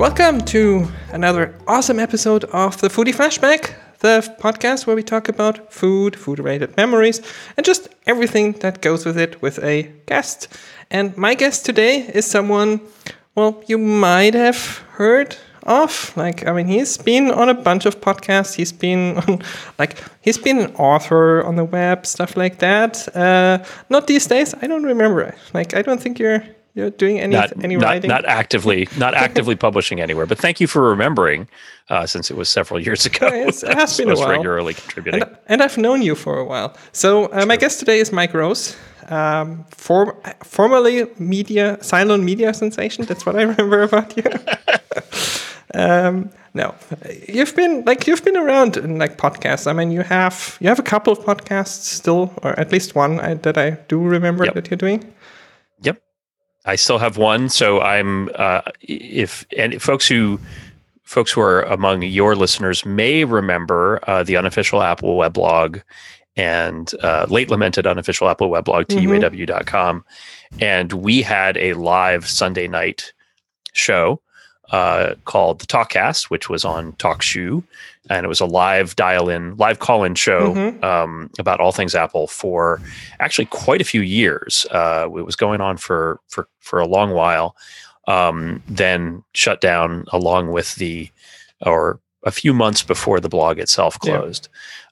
Welcome to another awesome episode of the Foodie Flashback, the podcast where we talk about food, food related memories, and just everything that goes with it with a guest. And my guest today is someone, well, you might have heard of. Like, I mean, he's been on a bunch of podcasts. He's been on, like, he's been an author on the web, stuff like that. Uh, not these days. I don't remember. Like, I don't think you're you're doing any not, any not, writing. not actively not actively publishing anywhere. But thank you for remembering, uh, since it was several years ago. Yes, it has been a while. regularly contributing. and, and I've known you for a while. So uh, my guest today is Mike Rose, um, for, formerly media Cylon media sensation. That's what I remember about you. um, no, you've been like you've been around in like podcasts. I mean, you have you have a couple of podcasts still, or at least one I, that I do remember Yep. that you're doing. Yep. I still have one. So I'm uh, if and folks who folks who are among your listeners may remember uh, the unofficial Apple weblog and uh, late lamented unofficial Apple weblog tuaw.com, and we had a live Sunday night show uh, called the Talkcast, which was on TalkShoe, and it was a live dial-in, live call-in show Mhm. um, about all things Apple for actually quite a few years. Uh, it was going on for for for a long while. Um, then shut down along with the, or a few months before the blog itself Yeah. closed.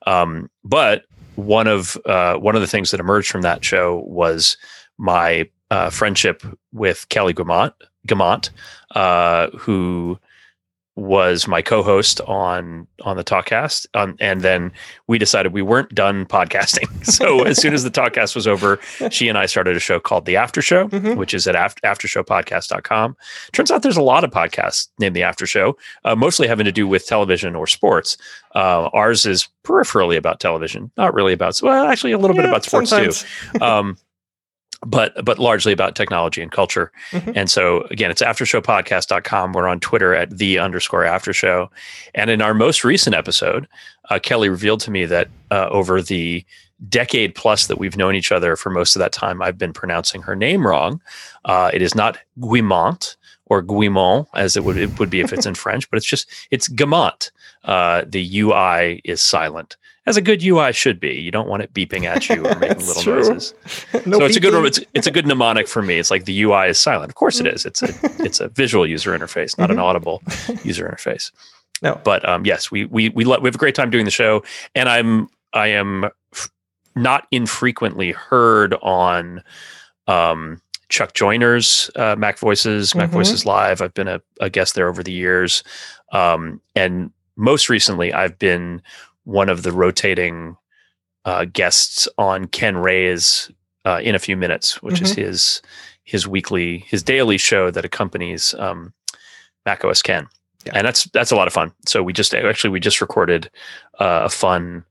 Um, but one of uh, one of the things that emerged from that show was my uh, friendship with Kelly Guimont, Guimont, uh, who was my co-host on on the Talkcast, um, and then we decided we weren't done podcasting. So as soon as the Talkcast was over, she and I started a show called The After Show, Mhm. which is at after, aftershowpodcast.com. Turns out there's a lot of podcasts named The After Show, uh, mostly having to do with television or sports. Uh, ours is peripherally about television, not really about well, actually a little bit about sports sometimes. too. Um, but but largely about technology and culture. Mhm. And so again, it's aftershowpodcast.com. We're on Twitter at the underscore aftershow. And in our most recent episode, uh, Kelly revealed to me that uh, over the decade plus that we've known each other for most of that time, I've been pronouncing her name wrong. Uh, it is not Guimont or Guimont as it would it would be if it's in French, but it's just it's Gamont. Uh, the UI is silent, as a good UI should be. You don't want it beeping at you or making little true. noises no so it's a good it's it's a good mnemonic for me. It's like the UI is silent. Of course it is. It's a it's a visual user interface, not an audible user interface. No. But um, yes, we we we, lo- we have a great time doing the show, and I'm I am f- not infrequently heard on um, Chuck Joiner's uh, Mac Voices, Mac Mhm. Voices Live. I've been a, a guest there over the years, um, and most recently, I've been one of the rotating uh, guests on Ken Ray's uh, in a few minutes, which is his his weekly his daily show that accompanies um, Mac OS Ken, Yeah. and that's that's a lot of fun. So we just actually we just recorded uh, a fun.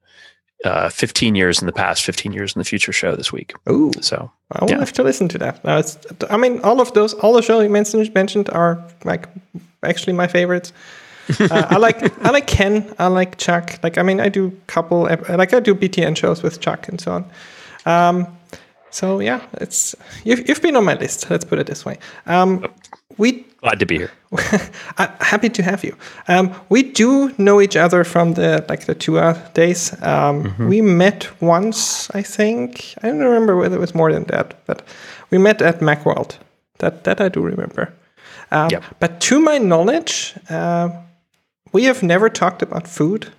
Uh, 15 years in the past, 15 years in the future show this week. Ooh. So I will Yeah. have to listen to that. Now it's, I mean, all of those, all the shows you mentioned, mentioned are like actually my favorites. Uh, I like, I like Ken. I like Chuck. Like, I mean, I do couple, like I do BTN shows with Chuck and so on. Um, so yeah, it's you've, you've been on my list. Let's put it this way. Um, we glad to be here. Happy to have you. Um, we do know each other from the like the TUAW days. Um, Mm-hmm. We met once, I think. I don't remember whether it was more than that, but we met at MacWorld. That that I do remember. Um, Yep. But to my knowledge, uh, we have never talked about food.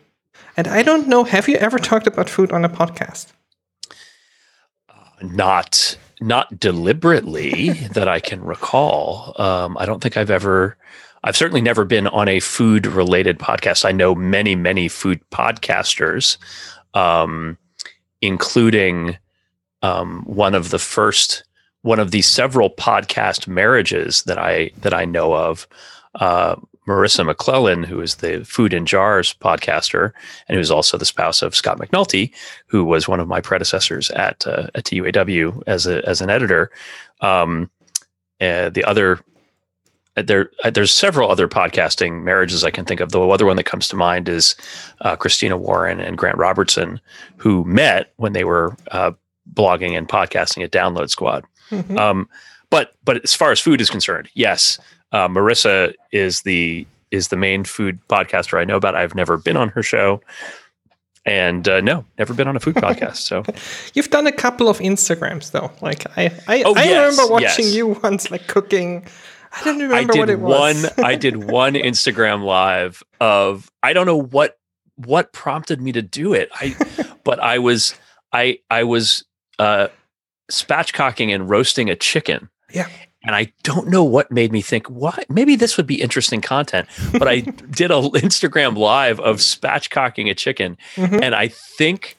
And I don't know. Have you ever talked about food on a podcast? not not deliberately that I can recall. Um, I don't think I've ever. I've certainly never been on a food related podcast. I know many many food podcasters, um, including um, one of the first one of the several podcast marriages that I that I know of. Uh, Marisa McClellan, who is the Food in Jars podcaster, and who's also the spouse of Scott McNulty, who was one of my predecessors at uh, at TUAW as a as an editor. Um, uh, the other uh, there uh, there's several other podcasting marriages I can think of. The other one that comes to mind is uh, Christina Warren and Grant Robertson, who met when they were uh, blogging and podcasting at Download Squad. Mhm. Um, but but as far as food is concerned, yes, Uh, Marisa is the is the main food podcaster I know about. I've never been on her show, and uh, no, never been on a food podcast. So You've done a couple of Instagrams though. Like I, I, Oh, I yes, remember watching yes. you once, like cooking. I don't I remember what it was. one. I did one Instagram live of I don't know what what prompted me to do it. I but I was I I was uh, spatchcocking and roasting a chicken. Yeah. And I don't know what made me think, what maybe this would be interesting content. But I did a Instagram live of spatchcocking a chicken. Mhm. And I think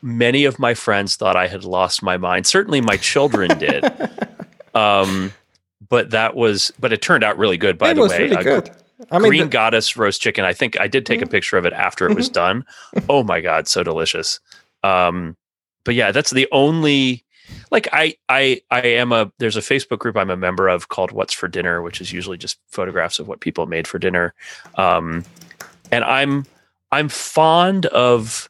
many of my friends thought I had lost my mind. Certainly my children did. Um, but that was, but it turned out really good, by it the was way. really good. I mean, Green the- Goddess roast chicken. I think I did take a Mhm. picture of it after it was done. Oh my God, so delicious. Um, but yeah, that's the only like I I I am a there's a Facebook group I'm a member of called What's for Dinner, which is usually just photographs of what people made for dinner. Um, and I'm I'm fond of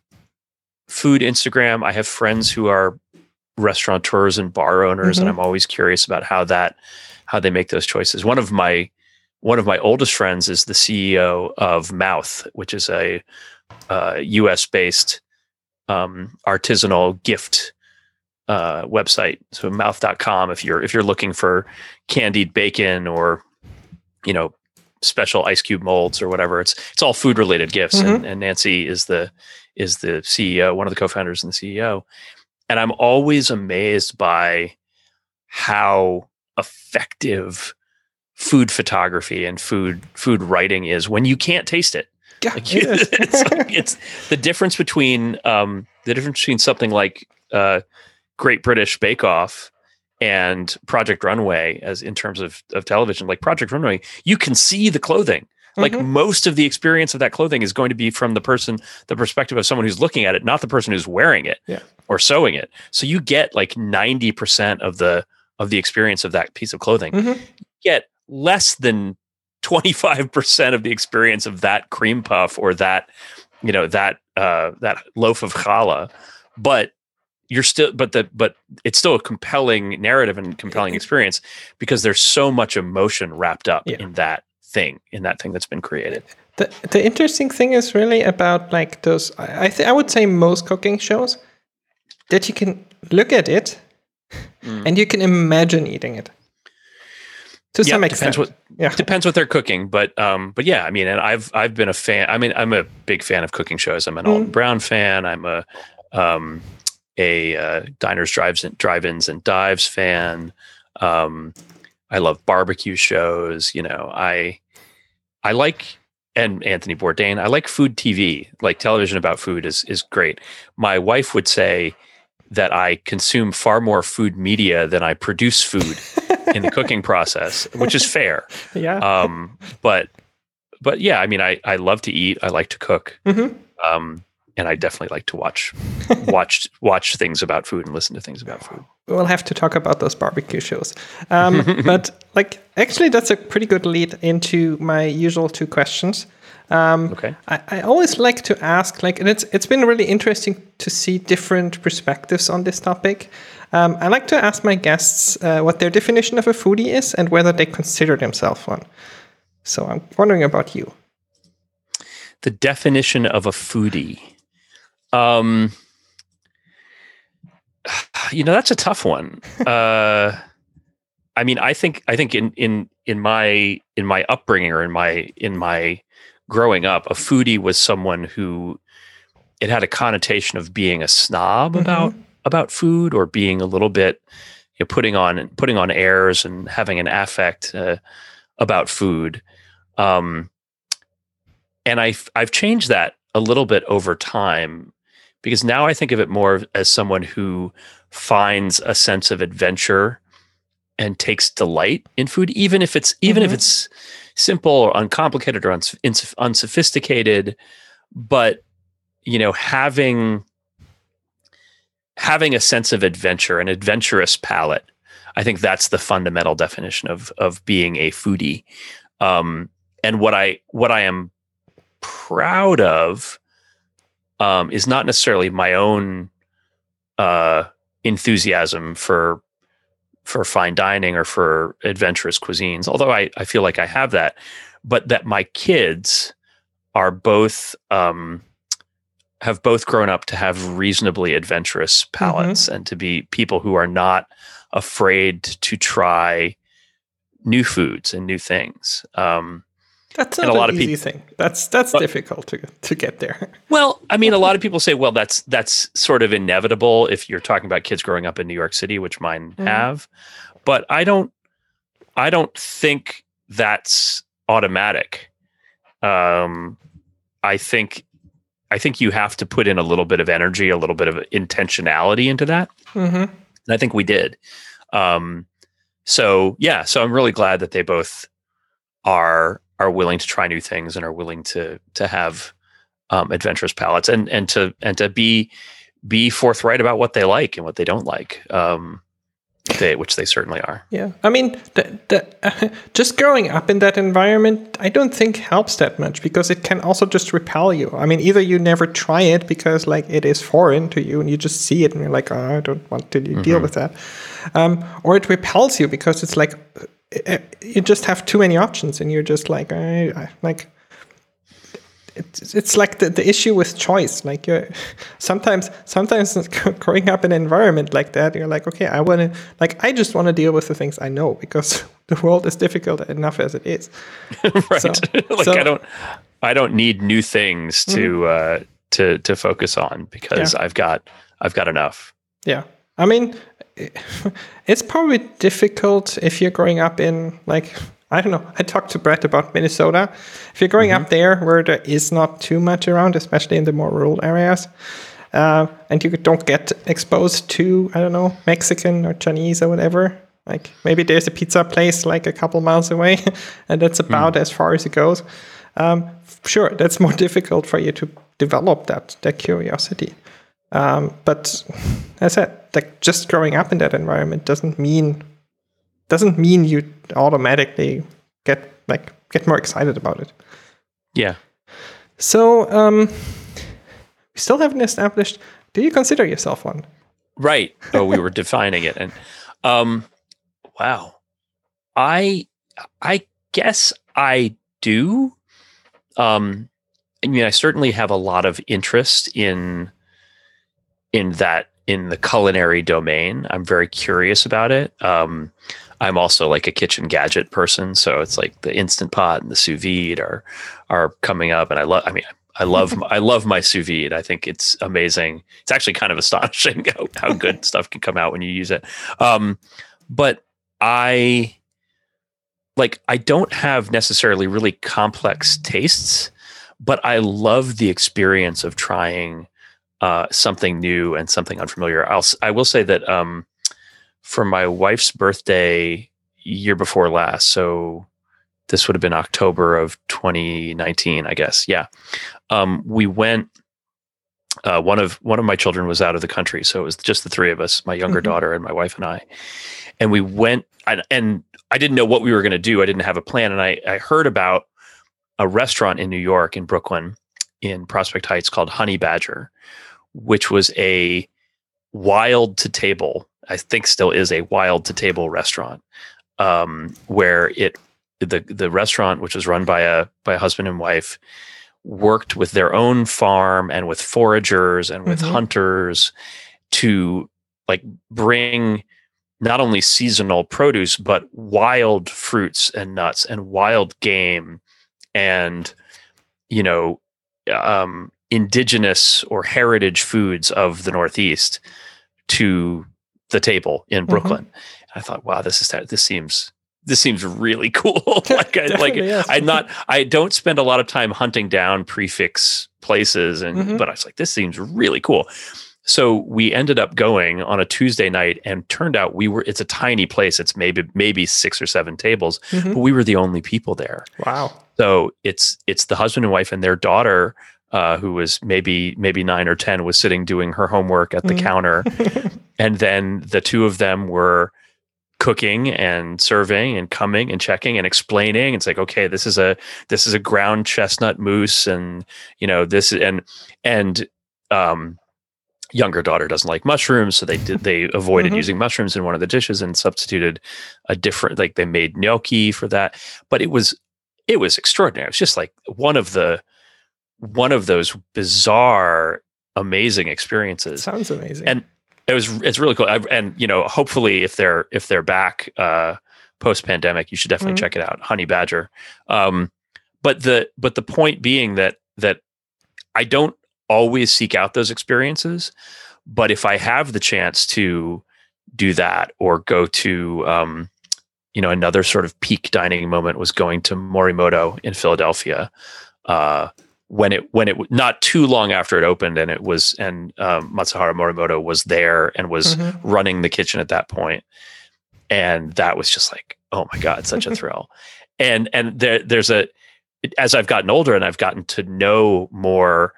food Instagram. I have friends who are restaurateurs and bar owners, and Mhm. I'm always curious about how that how they make those choices. One of my one of my oldest friends is the CEO of Mouth, which is a uh, U.S. based um, artisanal gift uh, website. So mouth.com if you're if you're looking for candied bacon or you know special ice cube molds or whatever. It's it's all food related gifts. And, and Nancy is the is the CEO, one of the co-founders and the CEO. And I'm always amazed by how effective food photography and food food writing is when you can't taste it. yeah, Like, it is. it's, like, it's the difference between um, the difference between something like uh, Great British Bake Off and Project Runway, as in terms of of television. Like Project Runway, you can see the clothing. Like Mhm. most of the experience of that clothing is going to be from the person, the perspective of someone who's looking at it, not the person who's wearing it Yeah. or sewing it. So you get like ninety percent of the of the experience of that piece of clothing. Mhm. Get less than 25% of the experience of that cream puff or that you know that uh that loaf of challah but you're still but the but it's still a compelling narrative and compelling experience because there's so much emotion wrapped up Yeah. in that thing in that thing that's been created The, the interesting thing is really about like those. I th- I would say most cooking shows that you can look at it Mm. and you can imagine eating it to Yeah, some depends what yeah, depends what they're cooking but um but yeah i mean and i've i've been a fan i mean i'm a big fan of cooking shows i'm an Mm. alton brown fan i'm a um a uh, diners drives and drive-ins and dives fan. Um i love barbecue shows you know i i like and anthony bourdain i like food tv like television about food is is great. My wife would say that i consume far more food media than i produce food in the cooking process which is fair. Yeah. um but but yeah i mean i i love to eat i like to cook. Mhm. um and i definitely like to watch watch watch things about food and listen to things about food we'll have to talk about those barbecue shows. Um, but like, actually, that's a pretty good lead into my usual two questions. Um, okay I, I always like to ask, like, and it's it's been really interesting to see different perspectives on this topic. Um, I like to ask my guests uh, what their definition of a foodie is and whether they consider themselves one. So I'm wondering about you. the definition of a foodie um you know that's a tough one. Uh i mean i think i think in in in my in my upbringing or in my in my growing up a foodie was someone who it had a connotation of being a snob Mhm. about about food or being a little bit you know, putting on putting on airs and having an affect uh, about food. Um and I've I've changed that a little bit over time because now I think of it more as someone who finds a sense of adventure and takes delight in food, even if it's even if Mhm. it's simple or uncomplicated or uns- ins- unsophisticated. But you know, having having a sense of adventure, an adventurous palate, I think that's the fundamental definition of of being a foodie. Um, and what I what I am proud of um, is not necessarily my own uh, enthusiasm for for fine dining or for adventurous cuisines. Although I, I feel like I have that, but that my kids are both um, have both grown up to have reasonably adventurous palates mm-hmm. and to be people who are not afraid to try new foods and new things. Um, that's not a lot of easy people, thing. That's that's but, difficult to to get there. Well, I mean, a lot of people say, well, that's that's sort of inevitable if you're talking about kids growing up in New York City, which mine mm. have. But I don't, I don't think that's automatic. Um, I think, I think you have to put in a little bit of energy, a little bit of intentionality into that, mm-hmm. and I think we did. Um, so yeah, so I'm really glad that they both are are willing to try new things and are willing to to have um, adventurous palates and and to and to be be forthright about what they like and what they don't like. Um, they, which they certainly are. Yeah, I mean, the, the, uh, just growing up in that environment, I don't think helps that much because it can also just repel you. I mean, either you never try it because like it is foreign to you and you just see it and you're like, oh, I don't want to mm-hmm. deal with that, um, or it repels you because it's like you just have too many options and you're just like I, I like it's, it's like the, the issue with choice like you're sometimes sometimes growing up in an environment like that you're like okay i want to like i just want to deal with the things i know because the world is difficult enough as it is right so, like so, i don't i don't need new things to mm-hmm. uh to to focus on because yeah. i've got i've got enough yeah i mean it's probably difficult if you're growing up in like I don't know. I talked to Brett about Minnesota. If you're growing mm-hmm. up there where there is not too much around, especially in the more rural areas, uh, and you don't get exposed to I don't know Mexican or Chinese or whatever. Like maybe there's a pizza place like a couple miles away, and that's about mm. as far as it goes. Um, sure, that's more difficult for you to develop that that curiosity. Um, but as I said, like just growing up in that environment doesn't mean doesn't mean you automatically get like get more excited about it. Yeah. So um, we still haven't established. Do you consider yourself one? Right. Oh, we were defining it, and um, wow, I I guess I do. Um, I mean, I certainly have a lot of interest in in that in the culinary domain. I'm very curious about it. Um, I'm also like a kitchen gadget person, so it's like the instant pot and the sous vide are are coming up, and I love. I mean, I love I love my sous vide. I think it's amazing. It's actually kind of astonishing how, how good stuff can come out when you use it. Um, but I like I don't have necessarily really complex tastes, but I love the experience of trying uh, something new and something unfamiliar. I'll I will say that um, for my wife's birthday year before last, so this would have been October of 2019, I guess. Yeah, um, we went. Uh, one of one of my children was out of the country, so it was just the three of us, my younger mm-hmm. daughter and my wife and I, and we went. I, and I didn't know what we were going to do. I didn't have a plan, and I I heard about a restaurant in New York in Brooklyn in Prospect Heights called Honey Badger, which was a wild to table. I think still is a wild to table restaurant um, where it the the restaurant, which was run by a by a husband and wife, worked with their own farm and with foragers and with mm-hmm. hunters to like bring not only seasonal produce but wild fruits and nuts and wild game and you know um, indigenous or heritage foods of the Northeast to the table in mm-hmm. Brooklyn. Mm-hmm. I thought, wow, this is this seems this seems really cool. like I like yes. I'm not I don't spend a lot of time hunting down prefix places and mm-hmm. but I was like, this seems really cool. So we ended up going on a Tuesday night and turned out we were it's a tiny place. It's maybe maybe six or seven tables, mm-hmm. but we were the only people there. Wow. So it's it's the husband and wife and their daughter uh, who was maybe maybe nine or ten, was sitting doing her homework at the mm. counter, and then the two of them were cooking and serving and coming and checking and explaining. It's like, okay, this is a this is a ground chestnut mousse, and you know this and and um, younger daughter doesn't like mushrooms, so they did they avoided Mhm. using mushrooms in one of the dishes and substituted a different like they made gnocchi for that. But it was it was extraordinary. It was just like one of the one of those bizarre, amazing experiences. Sounds amazing. And it was it's really cool. I, and you know, hopefully, if they're if they're back uh, post pandemic, you should definitely Mhm. check it out, Honey Badger. Um, but the but the point being that that I don't always seek out those experiences, but if I have the chance to do that or go to um, you know another sort of peak dining moment was going to Morimoto in Philadelphia. Uh, when it when it not too long after it opened and it was and um, Masaharu Morimoto was there and was Mhm. running the kitchen at that point and that was just like oh my god such a thrill and and there there's a as I've gotten older and I've gotten to know more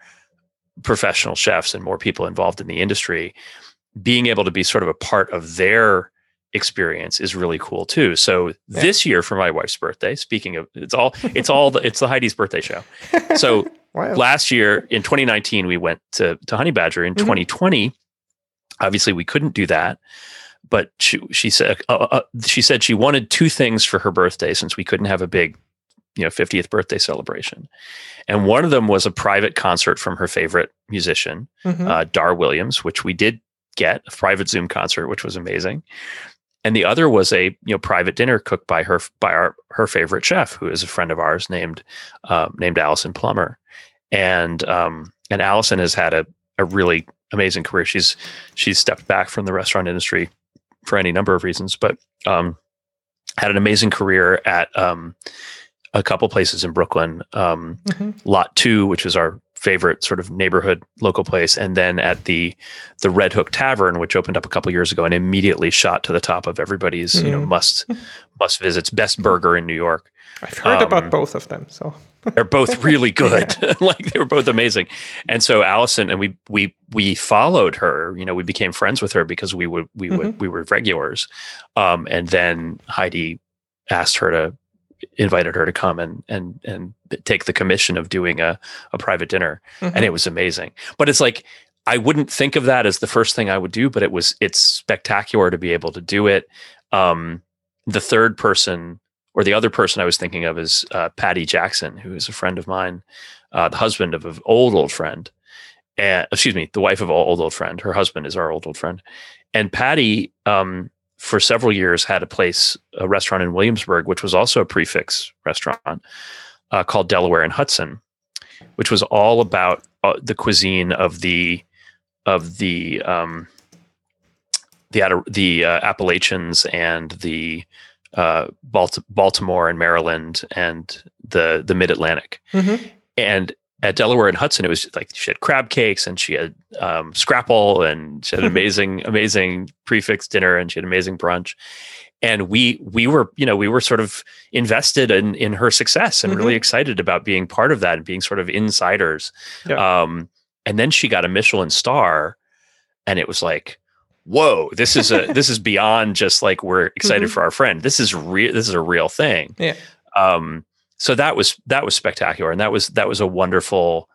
professional chefs and more people involved in the industry being able to be sort of a part of their experience is really cool too so Yeah. this year for my wife's birthday speaking of it's all it's all the, it's the Heidi's birthday show so wow. last year in 2019 we went to to honey badger in Mhm. 2020 obviously we couldn't do that but she she said uh, uh, she said she wanted two things for her birthday since we couldn't have a big you know 50th birthday celebration and one of them was a private concert from her favorite musician Mhm. uh, dar williams which we did get a private zoom concert which was amazing and the other was a you know private dinner cooked by her by our her favorite chef who is a friend of ours named um, named Allison Plummer. And um, and Allison has had a, a really amazing career. She's she's stepped back from the restaurant industry for any number of reasons but um, had an amazing career at um, a couple places in Brooklyn. Um, Mhm. lot two, which is our favorite sort of neighborhood local place, and then at the the Red Hook Tavern, which opened up a couple years ago and immediately shot to the top of everybody's you know Mhm. must must visits. Best burger in New York. I've heard um, about both of them. So They're both really good. like they were both amazing. And so Allison and we we we followed her. You know, we became friends with her because we would we would we were regulars. Um, and then Heidi asked her to invited her to come and and and take the commission of doing a a private dinner Mhm. and it was amazing. But it's like I wouldn't think of that as the first thing I would do, but it was it's spectacular to be able to do it. Um, the third person or the other person I was thinking of is uh, Patti Jackson, who is a friend of mine, uh, the husband of an old old friend, and excuse me, the wife of an old old friend. Her husband is our old old friend, and Patti. Um, for several years, had a place, a restaurant in Williamsburg, which was also a prefix restaurant uh, called Delaware and Hudson, which was all about uh, the cuisine of the of the um, the the uh, Appalachians and the uh, Balt- Baltimore and Maryland and the the Mid Atlantic. Mhm. And at Delaware and Hudson, it was like she had crab cakes and she had um, scrapple and she had an amazing amazing prefix dinner and she had amazing brunch. And we we were you know we were sort of invested in in her success and really Mhm. excited about being part of that and being sort of insiders. Yeah. Um, and then she got a Michelin star, and it was like, whoa, this is a this is beyond just like we're excited Mhm. for our friend. This is real. This is a real thing. Yeah. Um, so that was that was spectacular, and that was that was a wonderful.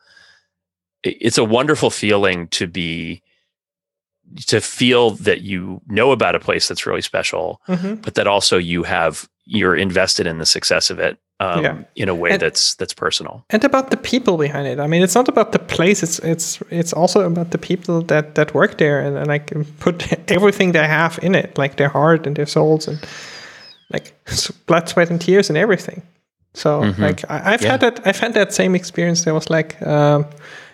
It's a wonderful feeling to be to feel that you know about a place that's really special, Mhm. but that also you have you're invested in the success of it um, Yeah. in a way And- that's that's personal. and about the people behind it. I mean, it's not about the place. It's it's it's also about the people that that work there and, and like put everything they have in it, like their heart and their souls and like blood, sweat, and tears and everything. So Mhm. like I, I've Yeah. had that. I've had that same experience. There was like um,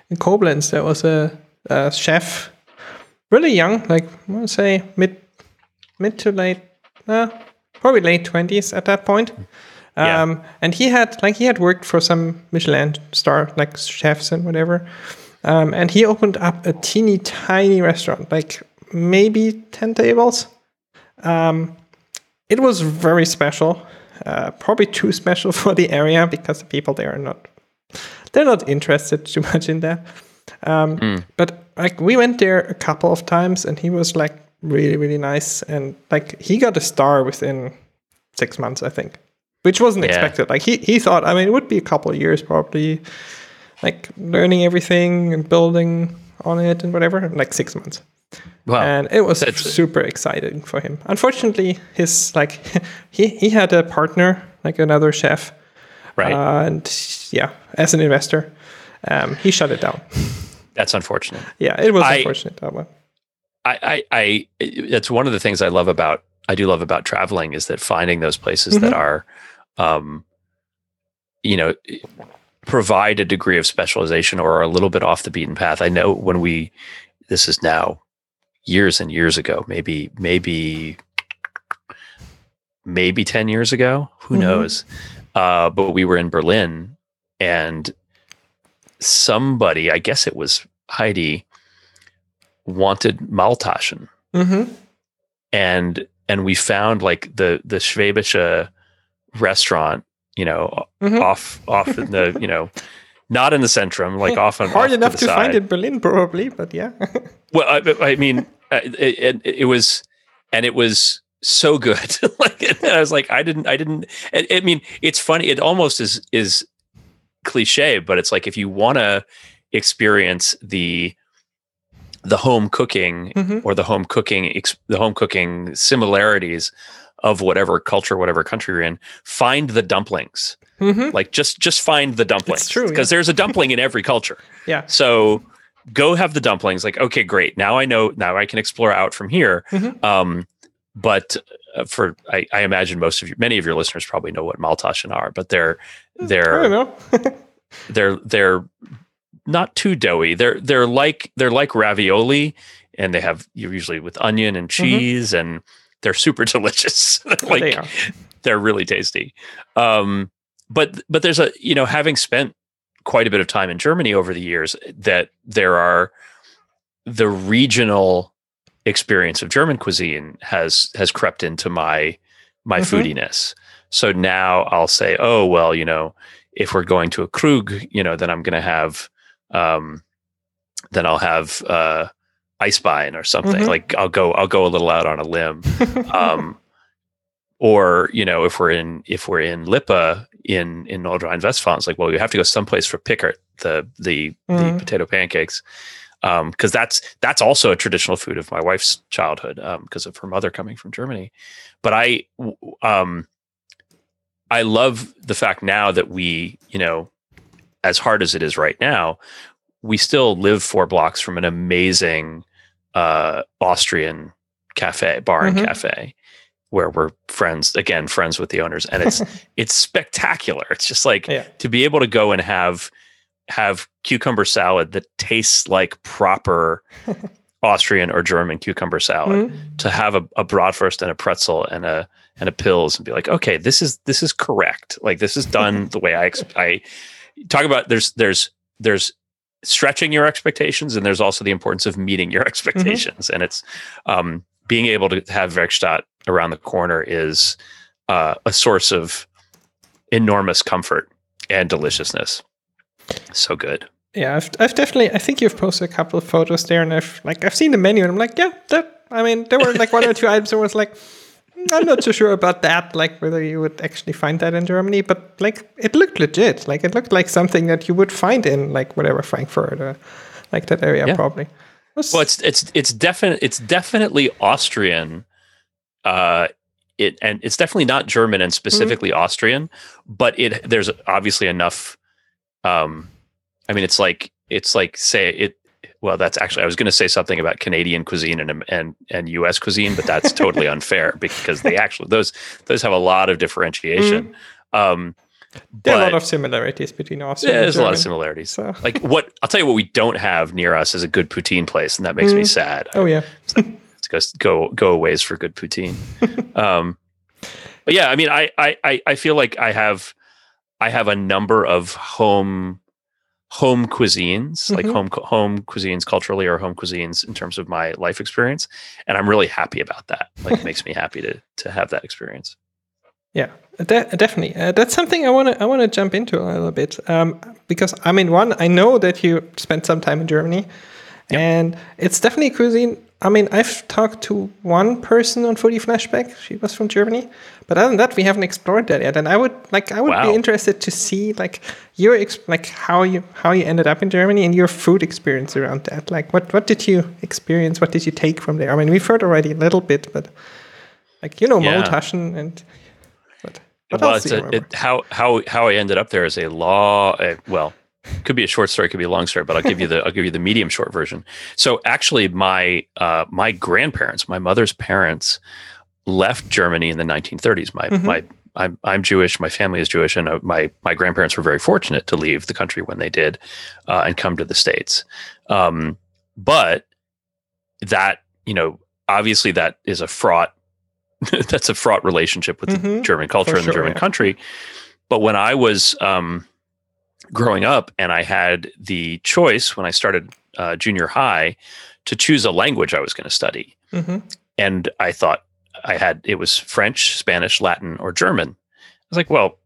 in Koblenz, there was a, a chef, really young, like I want to say mid mid to late, uh, probably late twenties at that point. Yeah. Um, and he had like he had worked for some Michelin star like chefs and whatever. Um, and he opened up a teeny tiny restaurant, like maybe ten tables. Um, it was very special, uh, probably too special for the area because the people there are not they're not interested too much in that. Um, Mm. But like we went there a couple of times, and he was like really really nice, and like he got a star within six months, I think, which wasn't Yeah. expected. Like he he thought, I mean, it would be a couple of years probably, like learning everything and building on it and whatever, like six months. Wow. and it was That's- super exciting for him. Unfortunately, his like he he had a partner, like another chef, right. and yeah, as an investor, um, he shut it down. That's unfortunate. Yeah, it was I- unfortunate that one. I, I, I, it's one of the things I love about, I do love about traveling is that finding those places that are, um, you know, provide a degree of specialization or are a little bit off the beaten path. I know when we, this is now years and years ago, maybe, maybe, maybe 10 years ago, who Mhm. knows? Uh, but we were in Berlin and somebody, I guess it was Heidi, wanted Maultaschen Mm-hmm. and and we found like the the Schwäbische restaurant, you know, Mhm. off off in the you know, not in the centrum, like off on Hard off enough the to, find in Berlin, probably, but yeah. Well, I, I mean, uh, it, it, it was, and it was so good. like I was like, I didn't, I didn't. I, I mean, it's funny. It almost is is cliche, but it's like if you want to experience the the home cooking Mhm. or the home cooking ex- the home cooking similarities of whatever culture, whatever country you're in, find the dumplings. Hmm Like just just find the dumplings true, because there's a dumpling in every culture. Yeah. So go have the dumplings. Like, okay, great. Now I know. Now I can explore out from here. Mhm. Um, but uh, for I, I imagine most of you, many of your listeners probably know what Maultaschen are, but they're I don't they're know. they're they're not too doughy. They're they're like they're like ravioli, and they have you're usually with onion and cheese, and they're super delicious. like Mm-hmm. they are. they're really tasty. Um, but but there's a you know having spent quite a bit of time in Germany over the years that there are the regional experience of German cuisine has has crept into my my Mhm. foodiness. So now I'll say, oh well, you know, if we're going to a Krug, you know, then I'm going to have, um, then I'll have uh, Eisbein or something. Mhm. Like I'll go I'll go a little out on a limb um, or you know if we're in if we're in Lippe in in Nordrhein-Westfalen, it's like well you have to go someplace for Pickert the the the Mhm. potato pancakes because that's that's also a traditional food of my wife's childhood because of her mother coming from Germany. But I um, I love the fact now that we you know as hard as it is right now, we still live four blocks from an amazing uh, Austrian cafe, bar and Mhm. cafe, where we're friends again, friends with the owners, and it's it's spectacular. It's just like Yeah. to be able to go and have have cucumber salad that tastes like proper Austrian or German cucumber salad. Mhm. To have a, a bratwurst and a pretzel and a and a Pils and be like, okay, this is this is correct. Like this is done the way I ex- I talk about. There's there's there's stretching your expectations and there's also the importance of meeting your expectations and it's um, being able to have Werkstatt around the corner is uh, a source of enormous comfort and deliciousness so good Yeah, I've, I've definitely. I think you've posted a couple of photos there, and I've like I've seen the menu, and I'm like, yeah, that. I mean, there were like one or two items. I was like, "Mm, I'm not so sure about that. Like whether you would actually find that in Germany, but like it looked legit. Like it looked like something that you would find in like whatever Frankfurt or like that area Yeah. probably. Was- well it's it's it's definite it's definitely austrian uh it and it's definitely not german and specifically austrian but it there's obviously enough um i mean it's like it's like say it well that's actually i was going to say something about canadian cuisine and and and us cuisine but that's totally unfair because they actually those those have a lot of differentiation um there are a lot of similarities between Austria yeah, and there's a lot of similarities So. like what i'll tell you what we don't have near us is a good poutine place and that makes me Mm. sad Oh yeah. Let's go go go for good poutine. um, but yeah, I mean, I, I I feel like I have I have a number of home home cuisines, like Mhm. home home cuisines culturally or home cuisines in terms of my life experience, and I'm really happy about that. Like, it makes me happy to to have that experience. Yeah, de- definitely. Uh, that's something I want to I want to jump into a little bit um, because I mean, one, I know that you spent some time in Germany, and it's definitely a cuisine I mean, I've talked to one person on Foodie Flashback. She was from Germany, but other than that, we haven't explored that yet. And I would like, I would Wow. be interested to see like your ex- like how you how you ended up in Germany and your food experience around that. Like, what what did you experience? What did you take from there? I mean, we've heard already a little bit, but like you know, Yeah. And what, what well, else it's a, it, how how how I ended up there is a law. Uh, well, could be a short story, could be a long story, but I'll give you the I'll give you the medium short version. So actually, my uh, my grandparents, my mother's parents, left Germany in the 1930s. My Mhm. my I'm I'm Jewish. My family is Jewish, and uh, my my grandparents were very fortunate to leave the country when they did, uh, and come to the states. Um, but that you know, obviously, that is a fraught. that's a fraught relationship with the Mhm. German culture For and the German yeah. country. But when I was um, growing up, and I had the choice when I started uh, junior high to choose a language I was going to study, hmm and I thought I had it was French, Spanish, Latin, or German. I was like, well,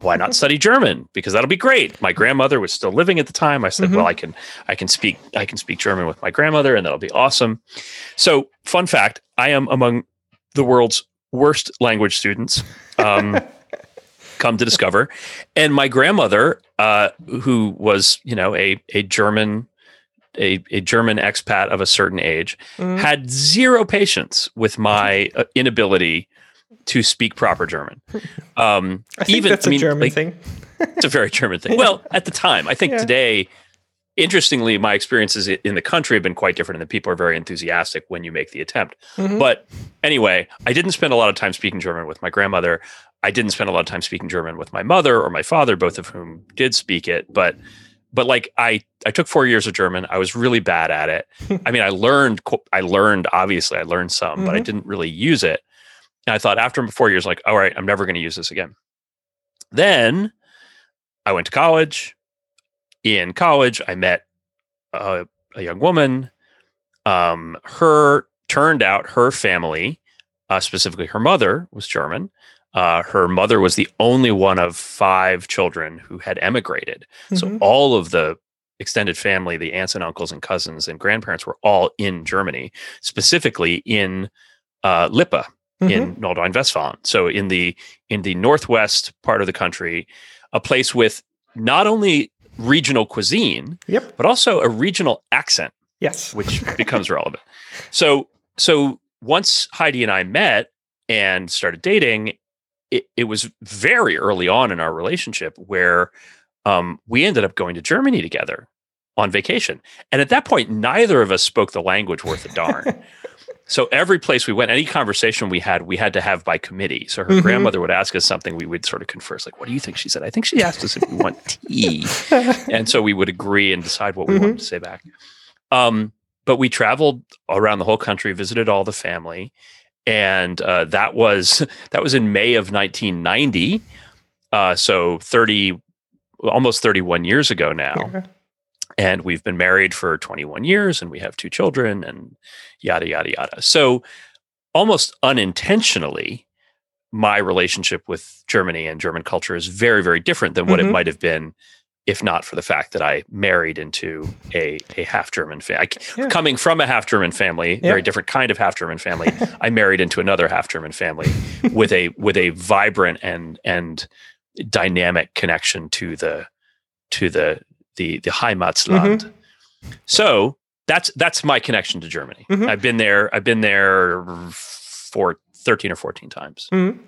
why not study German? Because that'll be great. My grandmother was still living at the time. I said, Mhm. well, I can I can speak I can speak German with my grandmother, and that'll be awesome. So, fun fact: I am among the world's worst language students. Um, come to discover, and my grandmother, uh, who was you know a a German. A, a German expat of a certain age Mhm. had zero patience with my uh, inability to speak proper German. Um, I think even that's I a mean, German like, thing. it's a very German thing. Well, at the time, I think Yeah. today, interestingly, my experiences in the country have been quite different, and the people are very enthusiastic when you make the attempt. Mhm. But anyway, I didn't spend a lot of time speaking German with my grandmother. I didn't spend a lot of time speaking German with my mother or my father, both of whom did speak it. But but like I I took four years of German. I was really bad at it. I mean, I learned I learned obviously I learned some, but I Mhm. didn't really use it. And I thought after four years, like, all right, I'm never going to use this again. Then I went to college. In college, I met a, a young woman. Um, her turned out her family, uh, specifically her mother, was German. Uh, her mother was the only one of five children who had emigrated. So Mhm. all of the extended family, the aunts and uncles and cousins and grandparents were all in Germany, specifically in uh, Lippe Mhm. in Nordrhein-Westfalen. So in the in the northwest part of the country, a place with not only regional cuisine Yep. but also a regional accent Yes. which becomes relevant. So so once Heidi and I met and started dating, it, it was very early on in our relationship where um, we ended up going to Germany together on vacation. And at that point, neither of us spoke the language worth a darn. so every place we went, any conversation we had, we had to have by committee. So her Mhm. grandmother would ask us something, we would sort of converse, like, what do you think? She said, I think she asked us if we want tea and so we would agree and decide what we Mhm. wanted to say back. Um, but we traveled around the whole country, visited all the family, and uh, that was that was in May of 1990. Uh, so 30, almost 31 years ago now, Yeah. And we've been married for 21 years, and we have two children, and yada yada yada. So almost unintentionally. My relationship with Germany and German culture is very, very different than what Mhm. it might have been if not for the fact that I married into a, a half German family. Yeah. Coming from a half German family, Yeah. very different kind of half German family, I married into another half German family with a with a vibrant and and dynamic connection to the to the the the Heimatsland. Mm-hmm. So that's that's my connection to Germany. Mhm. I've been there. I've been there for thirteen or fourteen times. Mhm.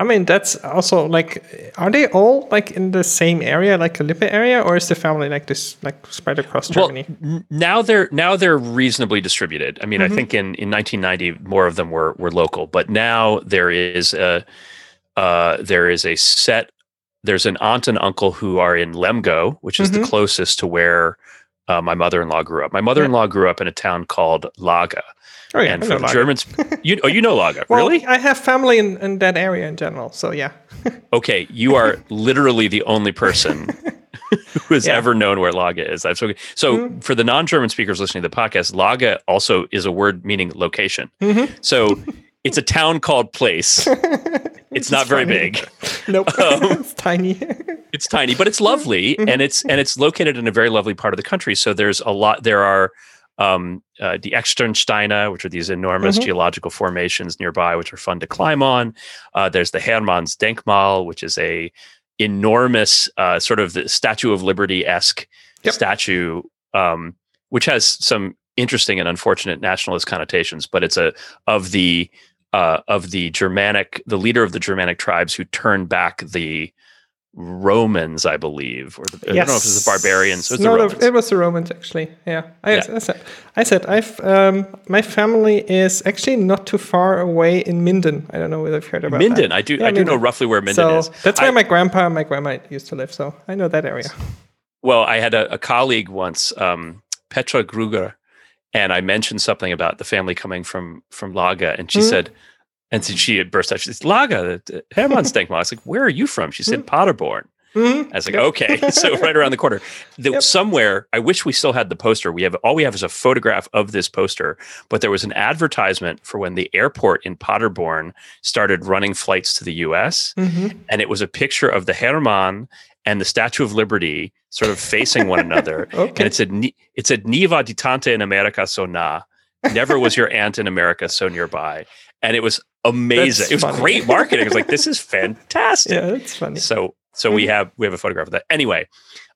I mean, that's also like, are they all like in the same area, like a Lippe area, or is the family like this, like spread across Germany? Well, n- now they're now they're reasonably distributed. I mean, Mhm. I think in, in 1990 more of them were were local, but now there is a uh, there is a set. There's an aunt and uncle who are in Lemgo, which is the Mhm. closest to where uh, my mother-in-law grew up. My mother-in-law grew up in a town called Lage, oh yeah, and for know. Germans, you oh you know Lage, Well, really? I have family in, in that area in general, so yeah. Okay, you are literally the only person who has Yeah. ever known where Lage is. I've spoken. So Mhm. for the non-German speakers listening to the podcast, Lage also is a word meaning location. Mhm. So it's a town called place. It's not very funny. big. Nope, Um, it's tiny. It's tiny, but it's lovely, Mhm. and it's and it's located in a very lovely part of the country. So there's a lot. There are um, uh, the Externsteine, which are these enormous Mhm. geological formations nearby, which are fun to climb on. Uh, there's the Hermanns Denkmal, which is a enormous uh, sort of the Statue of Liberty esque Yep. statue, um, which has some interesting and unfortunate nationalist connotations, but it's a of the uh, of the Germanic, the leader of the Germanic tribes who turned back the Romans, I believe, or the, I don't know if it was the barbarians. It was no, the Romans. it was the Romans actually. Yeah, I, Yeah. I said, I said, I've um, my family is actually not too far away in Minden. I don't know whether you've heard about Minden. that. I do. Yeah, I do know roughly where Minden so is. that's I- where my grandpa and my grandma used to live. So I know that area. Well, I had a, a colleague once, um, Petra Gruger, and I mentioned something about the family coming from from Lage, and she Mhm. said, and so she had burst out. She said, "Lage, the- the Hermannsdenkmal." I was like, "Where are you from?" She said, "Paderborn." Mhm. I was like, "Okay, so right around the corner." The, Yep. Somewhere, I wish we still had the poster. We have all we have is a photograph of this poster, but there was an advertisement for when the airport in Paderborn started running flights to the U.S Mhm. and it was a picture of the Hermann and the Statue of Liberty sort of facing one another. Okay. And it said, it said, Niva di tante in America so na. Never was your aunt in America so nearby. And it was amazing. That's it was funny. great marketing. I was like, this is fantastic. Yeah, that's funny. So, so we Mhm. have, we have a photograph of that. Anyway.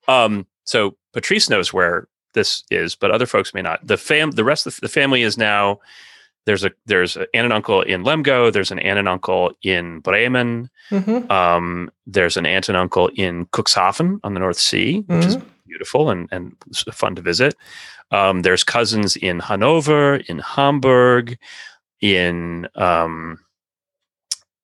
Um, so Patrice knows where this is, but other folks may not. The fam, the rest of the family is now, there's a, there's an aunt and uncle in Lemgo. There's an aunt and uncle in Bremen. Mhm. Um, there's an aunt and uncle in Cuxhaven on the North Sea, which is beautiful and, and fun to visit. Um, there's cousins in Hanover, in Hamburg, in um,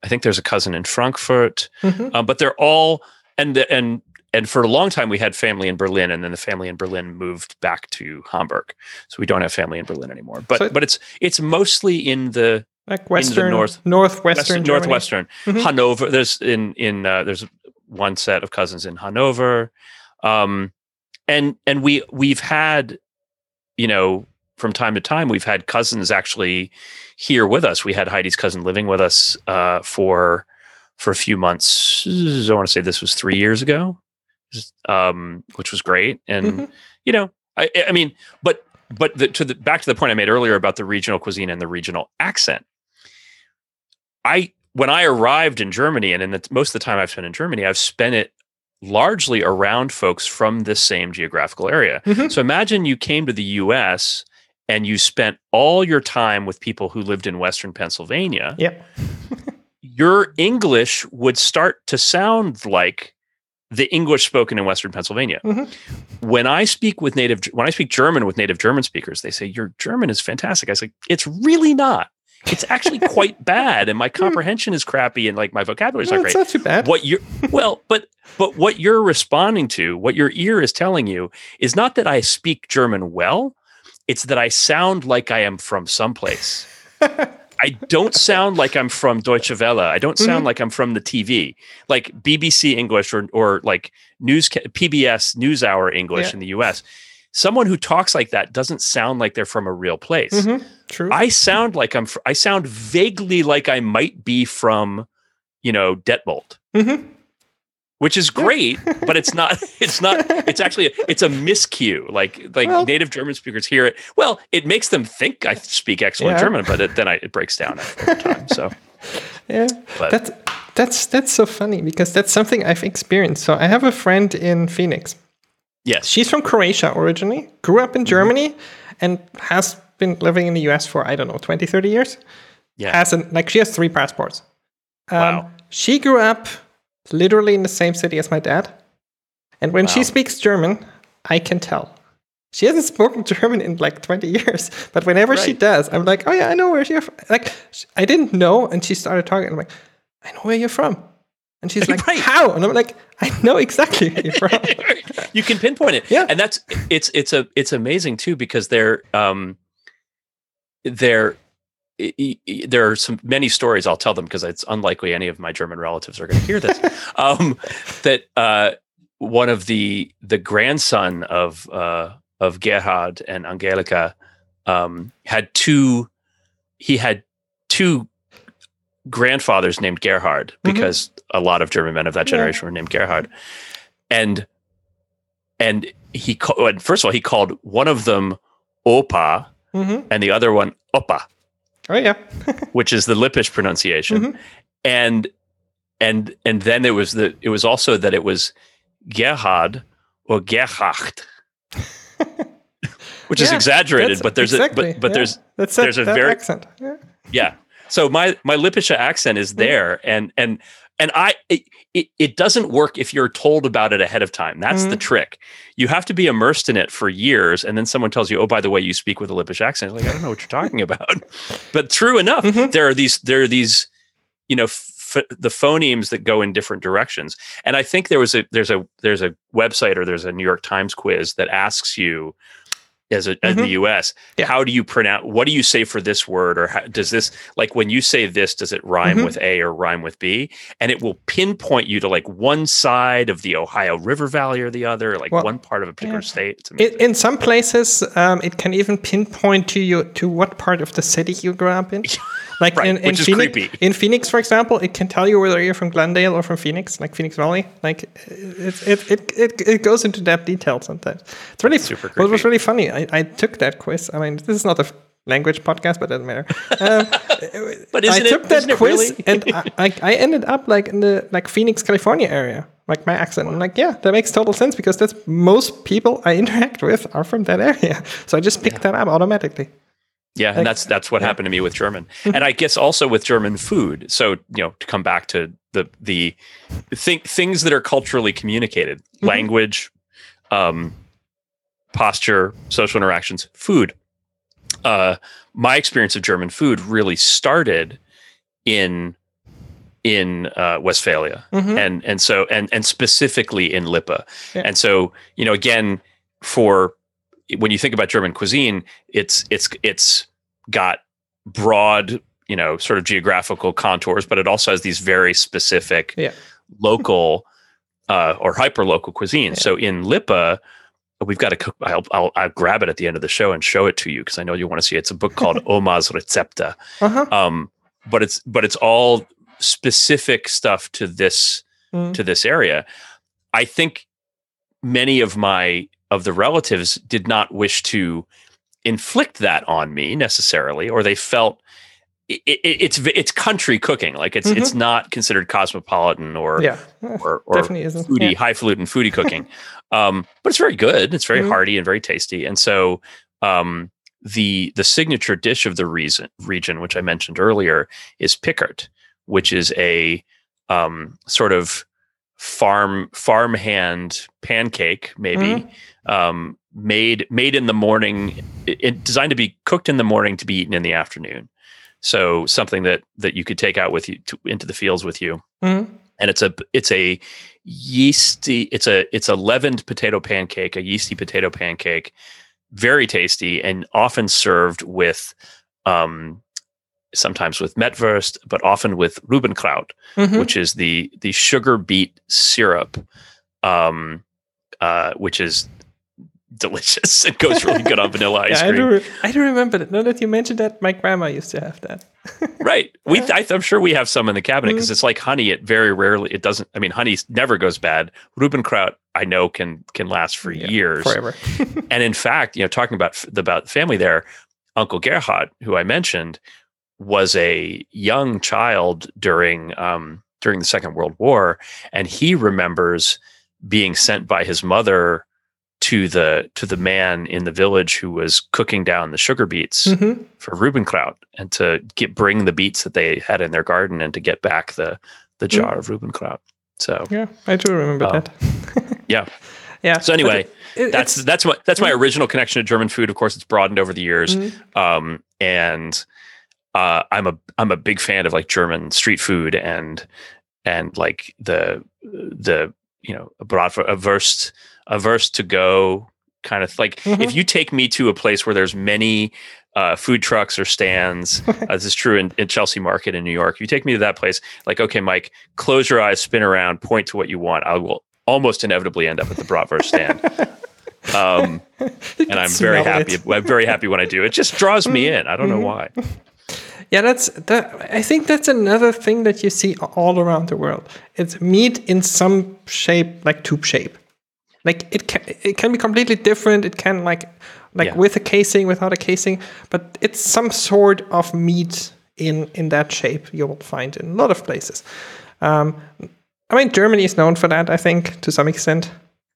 I think there's a cousin in Frankfurt, Mhm. um, but they're all and and and for a long time we had family in Berlin, and then the family in Berlin moved back to Hamburg, so we don't have family in Berlin anymore. But So- but it's it's mostly in the Like western, north- northwestern, West- northwestern Mhm. Hanover. There's in in uh, there's one set of cousins in Hanover, um, and and we we've had, you know, from time to time we've had cousins actually here with us. We had Heidi's cousin living with us uh, for for a few months. I want to say this was three years ago, um, which was great. And Mhm. you know, I I mean, but but the, to the back to the point I made earlier about the regional cuisine and the regional accent. I when I arrived in Germany, and in the, most of the time I've spent in Germany, I've spent it largely around folks from this same geographical area. Mhm. So imagine you came to the U.S. and you spent all your time with people who lived in Western Pennsylvania. Yep. Your English would start to sound like the English spoken in Western Pennsylvania. Mhm. When I speak with native, when I speak German with native German speakers, they say your German is fantastic. I say it's really not. It's actually quite bad, and my comprehension is crappy, and like my vocabulary is Well, not it's great. not too bad. What you're well, but but what you're responding to, what your ear is telling you, is not that I speak German well. It's that I sound like I am from someplace. I don't sound like I'm from Deutsche Welle. I don't sound Mhm. like I'm from the TV, like BBC English or or like news PBS NewsHour English Yeah. in the U.S. Someone who talks like that doesn't sound like they're from a real place. Mhm. True. I sound like I'm. Fr- I sound vaguely like I might be from, you know, Detmold, Mhm. Which is great, but it's not. It's not. It's actually. A, it's a miscue. Like like Well- native German speakers hear it. Well, it makes them think I speak excellent Yeah. German, but it, then I, it breaks down over time. So Yeah, But- that's that's that's so funny because that's something I've experienced. So I have a friend in Phoenix. yes, She's from Croatia originally, grew up Mm-hmm. in Germany, and has been living in the US for I don't know 20, 30 years. yeah, Has an like she has three passports. Um, Wow. She grew up literally in the same city as my dad, and when she speaks German, I can tell. She hasn't spoken German in like 20 years, but whenever she does, I'm like, oh yeah, I know where you're from. Like, I didn't know, and she started talking. I'm like, I know where you're from. And she's like, Right. how? And I'm like, I know exactly where you're from. you can pinpoint it. Yeah. and that's it's it's a it's amazing too because they're um they're there are some many stories I'll tell them because it's unlikely any of my German relatives are going to hear this. um, that uh, one of the the grandson of uh, of Gerhard and Angelica um, had two. He had two grandfathers named Gerhard Mhm. because a lot of German men of that Yeah. generation were named Gerhard, and and he called. First of all, he called one of them opa, Mhm. and the other one opa, Oh yeah. which is the Lippish pronunciation. Mhm. And and and then it was the it was also that it was Gerhard or Gerhard, which is exaggerated, but there's exactly, a but but yeah. there's that's that, there's a that very- accent. Yeah. yeah. So my my Lippische accent is there, and and and I it, it, it doesn't work if you're told about it ahead of time. That's the Mhm. trick. You have to be immersed in it for years, and then someone tells you, "Oh, by the way, you speak with a Lippisch accent." Like I don't know what you're talking about, but true enough, Mhm. there are these there are these you know f- the phonemes that go in different directions, and I think there was a there's a there's a website or there's a New York Times quiz that asks you. As a, in the U.S., Yeah. how do you pronounce? What do you say for this word, or how, does this like when you say this? Does it rhyme Mhm. with A or rhyme with B? And it will pinpoint you to like one side of the Ohio River Valley or the other, like Well, one part of a particular yeah. state. It's In, in some places, um, it can even pinpoint to you to what part of the city you grew up in. Like Right, in, in which is Phoenix, creepy. in Phoenix, for example, it can tell you whether you're from Glendale or from Phoenix, like Phoenix Valley. Like it, it, it, it, it goes into that detail sometimes. It's really Super What was really funny, I, I took that quiz. I mean, this is not a language podcast, but it doesn't matter. Um, But I isn't took it, that isn't quiz really? and I, I, I ended up like in the like Phoenix, California area, like my accent. I'm like, yeah, that makes total sense because that's most people I interact with are from that area. So I just picked that up automatically. Yeah, and that's that's what happened to me with German, and I guess also with German food. So you know, to come back to the the think things that are culturally communicated, Mm-hmm. language, um, posture, social interactions, food. Uh, my experience of German food really started in in uh, Westphalia, Mhm. and and so and and specifically in Lippe, Yeah. and so you know again for when you think about German cuisine, it's it's it's got broad you know sort of geographical contours, but it also has these very specific Yeah. local uh, or hyper local cuisine. So in Lippe. We've got to. I'll, I'll, I'll grab it at the end of the show and show it to you because I know you want to see it. It's a book called Oma's Rezepte Uh-huh. um, but it's but it's all specific stuff to this Mm. to this area. I think many of my of the relatives did not wish to inflict that on me necessarily, or they felt it, it, it's it's country cooking, like it's it's not considered cosmopolitan or Yeah. or, or Definitely isn't. foodie, Yeah. highfalutin foodie cooking. um, but it's very good. It's very Mhm. hearty and very tasty. And so um, the the signature dish of the reason, region, which I mentioned earlier, is pickert, which is a um, sort of farm farmhand pancake, maybe um, made made in the morning, it, it- designed to be cooked in the morning to be eaten in the afternoon. So something that that you could take out with you to, into the fields with you Mhm. and it's a it's a yeasty it's a it's a leavened potato pancake a yeasty potato pancake very tasty and often served with um sometimes with mettwurst but often with rubenkraut Mhm. which is the the sugar beet syrup um uh which is delicious it goes really good on vanilla ice Yeah, I cream do. Re- I do remember that. Now that you mentioned that, my grandma used to have that. Right. We, I, I'm sure we have some in the cabinet because Mhm. it's like honey. It very rarely, it doesn't. I mean, honey never goes bad. Rubenkraut, I know, can can last for Yeah, years. forever. And in fact, you know, talking about about family there, Uncle Gerhard, who I mentioned, was a young child during um, during the Second World War, and he remembers being sent by his mother to the to the man in the village who was cooking down the sugar beets Mhm. for Rubenkraut and to get bring the beets that they had in their garden and to get back the the Mm. jar of Rubenkraut. So Yeah, I do remember Oh. that. yeah. Yeah. So anyway, it- it- that's that's my that's my original connection to German food. Of course, it's broadened over the years. Mhm. Um, and uh, I'm a I'm a big fan of like German street food and and like the the you know a bratwurst a verst a to go kind of like Mhm. if you take me to a place where there's many uh, food trucks or stands uh, this is true in, in chelsea market in new york you take me to that place like okay mike close your eyes spin around point to what you want i will almost inevitably end up at the bratwurst stand um, and i'm very happy it. i'm very happy when i do it just draws me in i don't know Mhm. why Yeah, that's that. I think that's another thing that you see all around the world. It's meat in some shape, like tube shape. like it can it can be completely different. It can like like Yeah. with a casing, without a casing, but it's some sort of meat in in that shape you will find in a lot of places. Um, I mean, Germany is known for that. I think to some extent,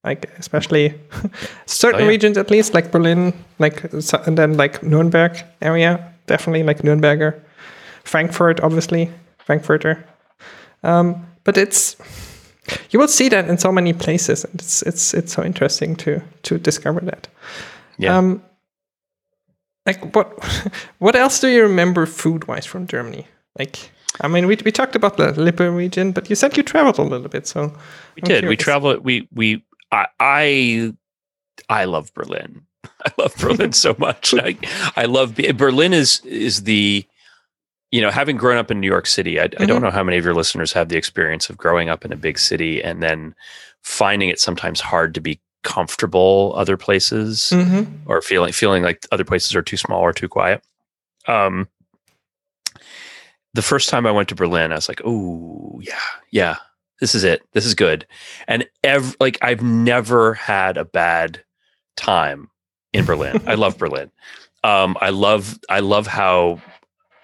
like especially certain Oh, yeah. regions at least, like Berlin, like and then like Nuremberg area, definitely like Nürnberger, Frankfurt, obviously Frankfurter. Um, but it's you will see that in so many places, and it's it's it's so interesting to to discover that. Yeah. Um, like what what else do you remember food wise from Germany? Like I mean, we we talked about the Lippe region, but you said you traveled a little bit, so We I'm did. We traveled. We we I I, I love Berlin. I love Berlin so much. I I love Berlin is is the you know having grown up in New York City. I, I Mhm. don't know how many of your listeners have the experience of growing up in a big city and then finding it sometimes hard to be comfortable other places Mhm. or feeling feeling like other places are too small or too quiet. Um, the first time I went to Berlin, I was like, "Oh yeah, yeah, this is it. This is good." And ev- like I've never had a bad time in Berlin. I love Berlin. Um, I love I love how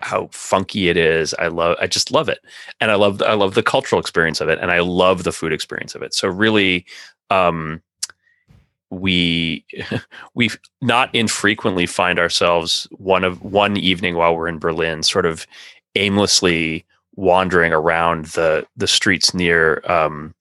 how funky it is. I love I just love it. And I love I love the cultural experience of it and I love the food experience of it. So really um we we not infrequently find ourselves one of one evening while we're in Berlin sort of aimlessly wandering around the the streets near um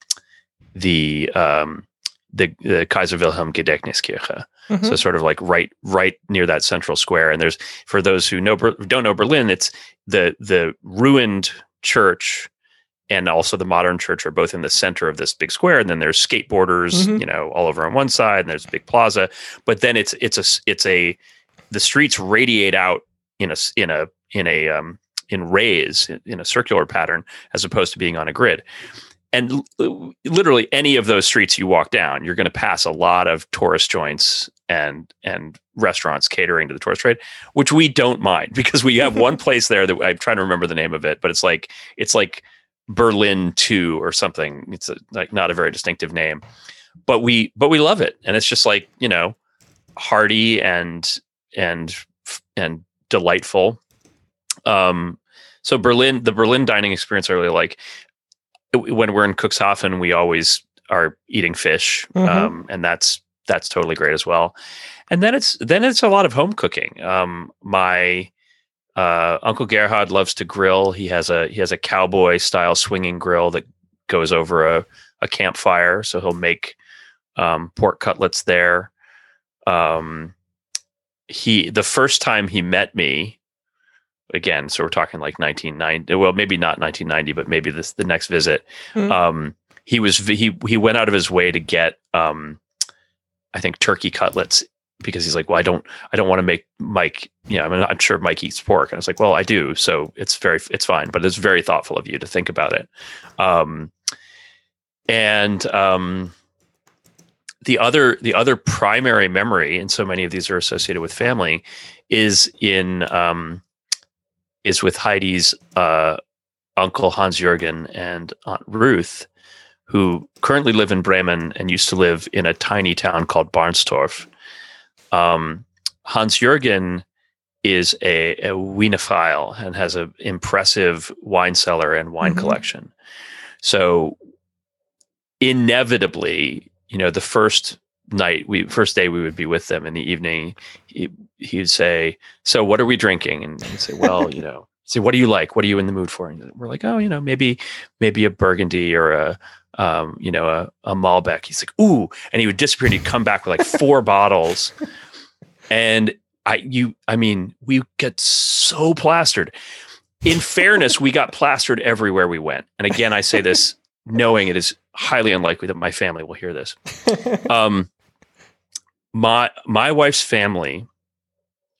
the um the, the Kaiser Wilhelm Gedächtniskirche. Mhm. So sort of like right right near that central square. And there's for those who know don't know Berlin, it's the the ruined church and also the modern church are both in the center of this big square. And then there's skateboarders, Mhm. you know, all over on one side, and there's a big plaza. But then it's it's a it's a the streets radiate out in a in a in a um in rays in- in a circular pattern as opposed to being on a grid and l- literally any of those streets you walk down you're going to pass a lot of tourist joints and and restaurants catering to the tourist trade which we don't mind because we have one place there that i'm trying to remember the name of it but it's like it's like berlin 2 or something. It's a, like not a very distinctive name but we but we love it. And it's just like you know hearty and and and delightful. Um so berlin the berlin dining experience i really like. When we're in Cuxhaven, we always are eating fish, Mhm. um, and that's that's totally great as well. And then it's then it's a lot of home cooking. Um, my uh, uncle Gerhard loves to grill. He has a he has a cowboy style swinging grill that goes over a, a campfire, so he'll make um, pork cutlets there. Um, he the first time he met me, again, so we're talking like 1990. Well, maybe not 1990, but maybe this the next visit. Mhm. Um, he was he he went out of his way to get um, I think turkey cutlets because he's like, well, I don't I don't want to make Mike. You know, I mean, I'm sure Mike eats pork, and I was like, well, I do, so it's very it's fine, but it's very thoughtful of you to think about it. Um, and um, the other the other primary memory, and so many of these are associated with family, is in um, is with Heidi's uh, uncle Hans Jürgen and Aunt Ruth, who currently live in Bremen and used to live in a tiny town called Barnstorf. Um, Hans Jürgen is a, a winophile and has an impressive wine cellar and wine Mhm. collection. So inevitably, you know, the first night we first day we would be with them in the evening, he, he'd say, "So what are we drinking?" And he'd say, "Well, you know." Say, what do you like? What are you in the mood for? And we're like, oh, you know, maybe, maybe a Burgundy or a, um, you know, a, a Malbec. He's like, ooh, and he would disappear. and He'd come back with like four bottles, and I, you, I mean, we get so plastered. In fairness, we got plastered everywhere we went. And again, I say this knowing it is highly unlikely that my family will hear this. Um, my my wife's family.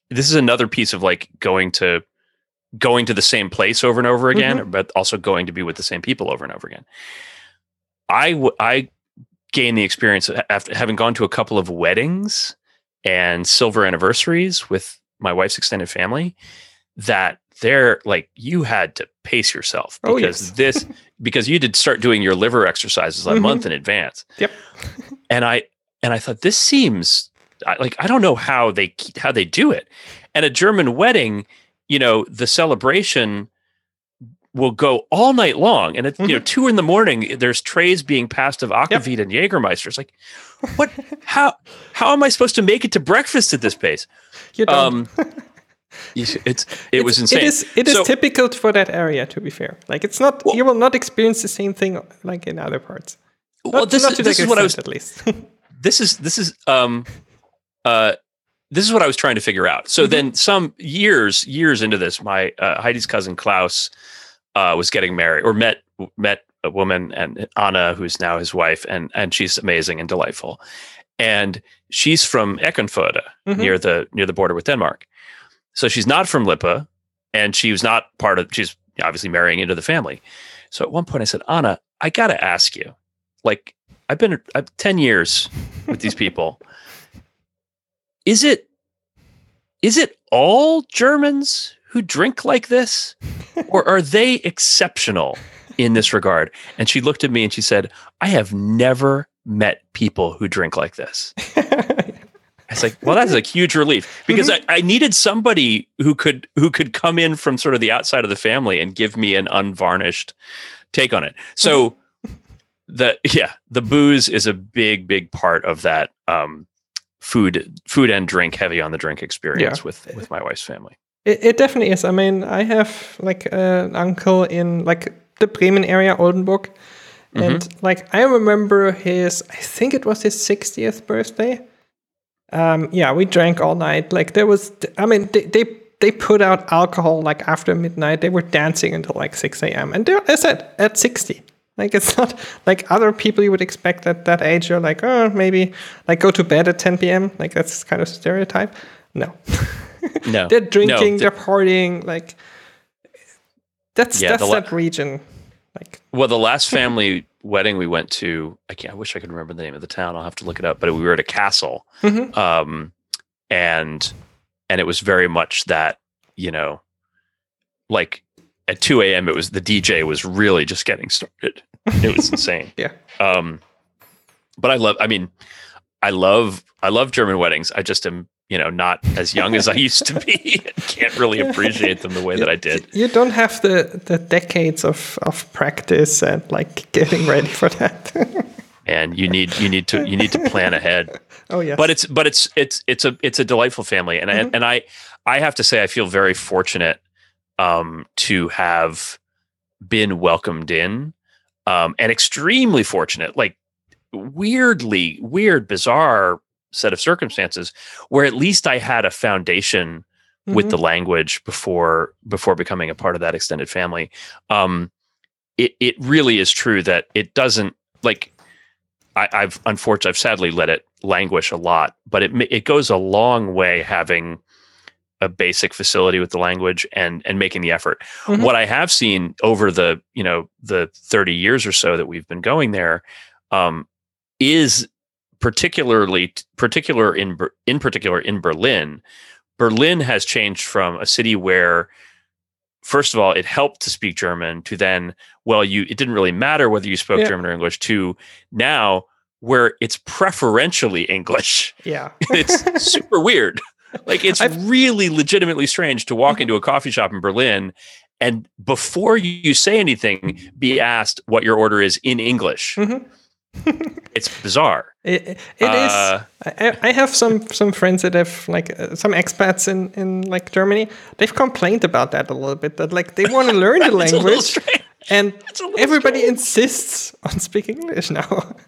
This is another piece of like going to going to the same place over and over again, but also going to be with the same people over and over again. I w- I gained the experience after having gone to a couple of weddings and silver anniversaries with my wife's extended family that they're like you had to pace yourself Oh, because yes. this because you did start doing your liver exercises a Mhm. month in advance. Yep. and I and I thought this seems like I don't know how they how they do it. And a German wedding, you know, the celebration will go all night long, and at you know two in the morning, there's trays being passed of aquavit and Jägermeister. It's like, what? how how am I supposed to make it to breakfast at this pace? You don't. Um, it's it was insane. It is it is So- typical for that area. To be fair, like it's not Well- you will not experience the same thing like in other parts. well, this not is to this is what I was at least. this is this is um uh this is what I was trying to figure out. So Mm-hmm. then some years years into this, my uh, Heidi's cousin Klaus uh, was getting married or met met a woman and Anna, who's now his wife, and and she's amazing and delightful, and she's from Eckernförde Mhm. near the near the border with Denmark. So she's not from Lippe, and she was not part of. She's obviously marrying into the family. So at one point, I said, Anna, I got to ask you, like I've been I've, ten years with these people. Is it is it all Germans who drink like this, or are they exceptional in this regard? And she looked at me and she said, "I have never met people who drink like this." I was like, well, that's a huge relief because I, I needed somebody who could who could come in from sort of the outside of the family and give me an unvarnished take on it. So the yeah, the booze is a big, big part of that um, food food and drink heavy on the drink experience Yeah. with with my wife's family. It, it definitely is. I mean, I have like an uncle in like the Bremen area, Oldenburg, and like I remember his. I think it was his 60th birthday. Um, yeah, we drank all night. Like there was. I mean, they they, they put out alcohol like after midnight. They were dancing until like 6 a.m. And they're, I said at 60. Like it's not like other people you would expect at that age. You're like, oh, maybe like go to bed at 10 p.m. Like that's kind of stereotype. No. No, they're drinking, No, they're partying, like that's Yeah, that's la- that region. Like Well, the last family wedding we went to, I can't. I wish I could remember the name of the town. I'll have to look it up. But we were at a castle, Mhm. um, and and it was very much that you know, like at two a.m. It was the DJ was really just getting started. It was insane. Yeah. Um, but I love. I mean, I love. I love German weddings. I just am. You know, not as young as I used to be. Can't really appreciate them the way that I did. you don't have the the decades of of practice and like getting ready for that. And you need you need to you need to plan ahead. oh yeah. but it's but it's it's it's a it's a delightful family and Mhm. I, and I I have to say I feel very fortunate um to have been welcomed in um and extremely fortunate like weirdly weird bizarre set of circumstances where at least I had a foundation with Mhm. the language before before becoming a part of that extended family um it it really is true that it doesn't like I, I've unfortunately I've sadly let it languish a lot, but it it goes a long way having a basic facility with the language and and making the effort. Mhm. What I have seen over the you know the thirty years or so that we've been going there um, is particularly particular in in particular in Berlin. Berlin has changed from a city where first of all it helped to speak German to then well you it didn't really matter whether you spoke Yeah. German or English to now where it's preferentially English. yeah. It's super weird. Like it's I've- really legitimately strange to walk into a coffee shop in Berlin and before you say anything be asked what your order is in English. Mhm. It's bizarre. It, it is. Uh, I, I have some some friends that have like uh, some expats in in like Germany. They've complained about that a little bit. That like they want to learn the It's a little language, and It's a little everybody strange. insists on speaking English now.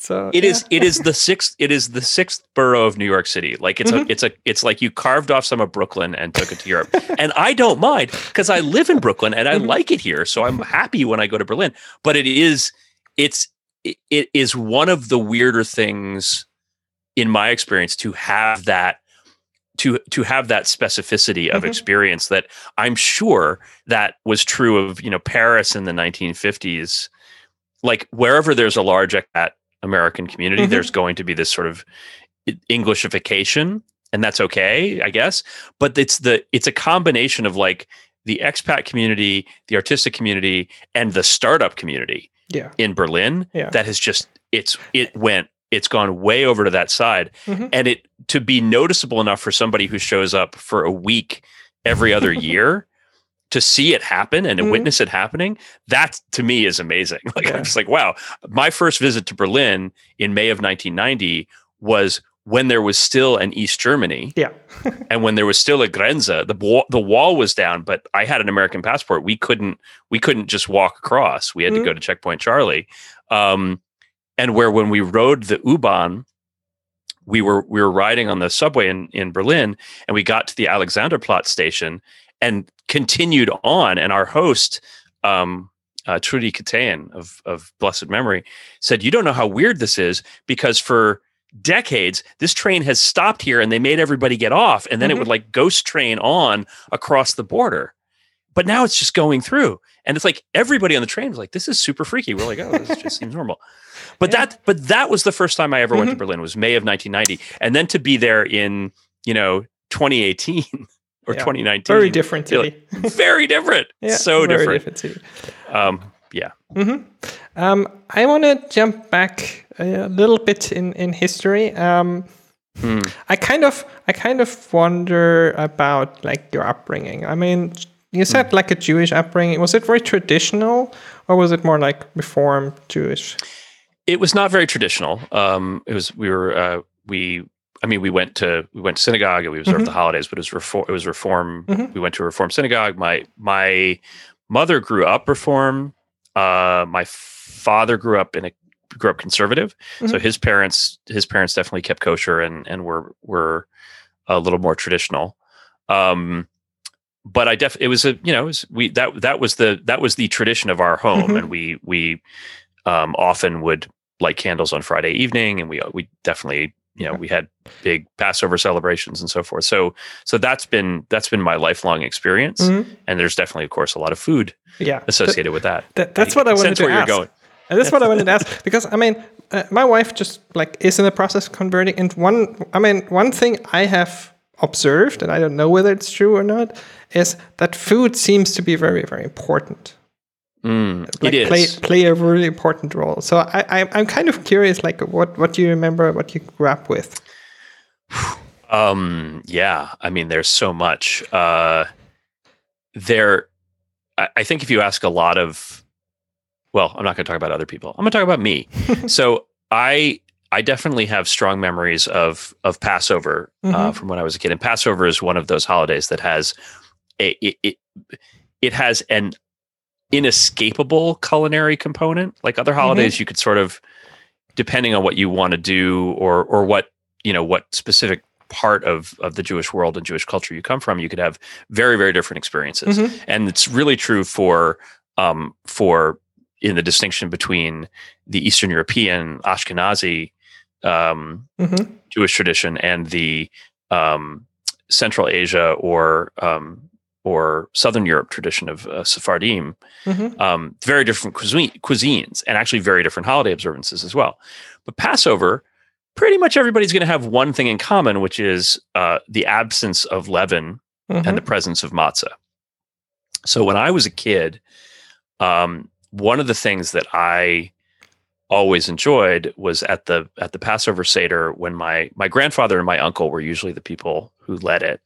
So It yeah. is. It is the sixth. It is the sixth borough of New York City. Like it's Mm-hmm. a. It's a. It's like you carved off some of Brooklyn and took it to Europe. and I don't mind because I live in Brooklyn and I Mm-hmm. like it here. So I'm happy when I go to Berlin. But it is. It's. It, is one of the weirder things, in my experience, to have that. To to have that specificity of Mhm. experience that I'm sure that was true of you know Paris in the 1950s, like wherever there's a large expat American community, Mhm. there's going to be this sort of Englishification, and that's okay, I guess. But it's the it's a combination of like the expat community, the artistic community, and the startup community yeah. in Berlin Yeah. that has just it's it went it's gone way over to that side, Mhm. and it to be noticeable enough for somebody who shows up for a week every other year to see it happen and to Mhm. witness it happening. That to me is amazing. Like Yeah. I'm just like, wow. My first visit to Berlin in May of 1990 was when there was still an East Germany Yeah. and when there was still a Grenze, the wall, the wall was down, but I had an American passport. We couldn't we couldn't just walk across. We had Mhm. to go to Checkpoint Charlie. Um, and where when we rode the U-Bahn, we were we were riding on the subway in in Berlin, and we got to the Alexanderplatz station and continued on. And our host, um, uh, Trudy Katayan of of blessed memory, said, "You don't know how weird this is because for." Decades this train has stopped here and they made everybody get off and then it Mhm. would like ghost train on across the border but now it's just going through and it's like everybody on the train was like this is super freaky we're like oh this just seems normal but Yeah. that but that was the first time i ever went to Mhm. berlin was may of 1990 and then to be there in you know 2018 or Yeah. 2019 Very different city. very different yeah, so very different, city. um yeah hmm Um, I want to jump back a little bit in in history. Um, Hmm. I kind of I kind of wonder about like your upbringing. I mean, you Hmm. said like a Jewish upbringing. Was it very traditional, or was it more like Reformed Jewish? it was not very traditional um it was we were uh we I mean, we went to we went to synagogue and we observed Mhm. the holidays, but it was reform. It was reform. Mhm. We went to a reform synagogue. My my mother grew up reform. Uh, my father grew up in a grew up conservative. So Mhm. his parents his parents definitely kept kosher and and were were a little more traditional. Um, but I def it was a you know it was, we that that was the that was the tradition of our home, Mhm. and we we um, often would light candles on Friday evening, and we we definitely you know we had big Passover celebrations and so forth. So so that's been that's been my lifelong experience, Mhm. and there's definitely of course a lot of food Yeah, associated with that. That, that's what I wanted to where ask. you're going. And that's what I wanted to ask because I mean, uh, my wife just like is in the process of converting. And one, I mean, one thing I have observed, and I don't know whether it's true or not, is that food seems to be very, very important. Mm, Like it is. play play a really important role. So I, I I'm kind of curious, like what what do you remember, what you grew up with? Um, yeah, I mean, there's so much. Uh, there, I, I think if you ask a lot of, well, I'm not going to talk about other people. I'm going to talk about me. so I, I definitely have strong memories of of Passover uh, Mhm. from when I was a kid, and Passover is one of those holidays that has a it it, it has an inescapable culinary component. Like other holidays, you could sort of, depending on what you want to do or or what you know what specific part of of the Jewish world and Jewish culture you come from, you could have very very different experiences, Mhm. and it's really true for um for in the distinction between the Eastern European Ashkenazi um, Mhm. Jewish tradition and the um, Central Asia or um, or Southern Europe tradition of uh, Sephardim, Mhm. um, very different cuisine, cuisines and actually very different holiday observances as well. But Passover, pretty much everybody's going to have one thing in common, which is uh, the absence of leaven Mhm. and the presence of matzah. So when I was a kid, um, one of the things that I always enjoyed was at the at the Passover Seder when my my grandfather and my uncle were usually the people who led it.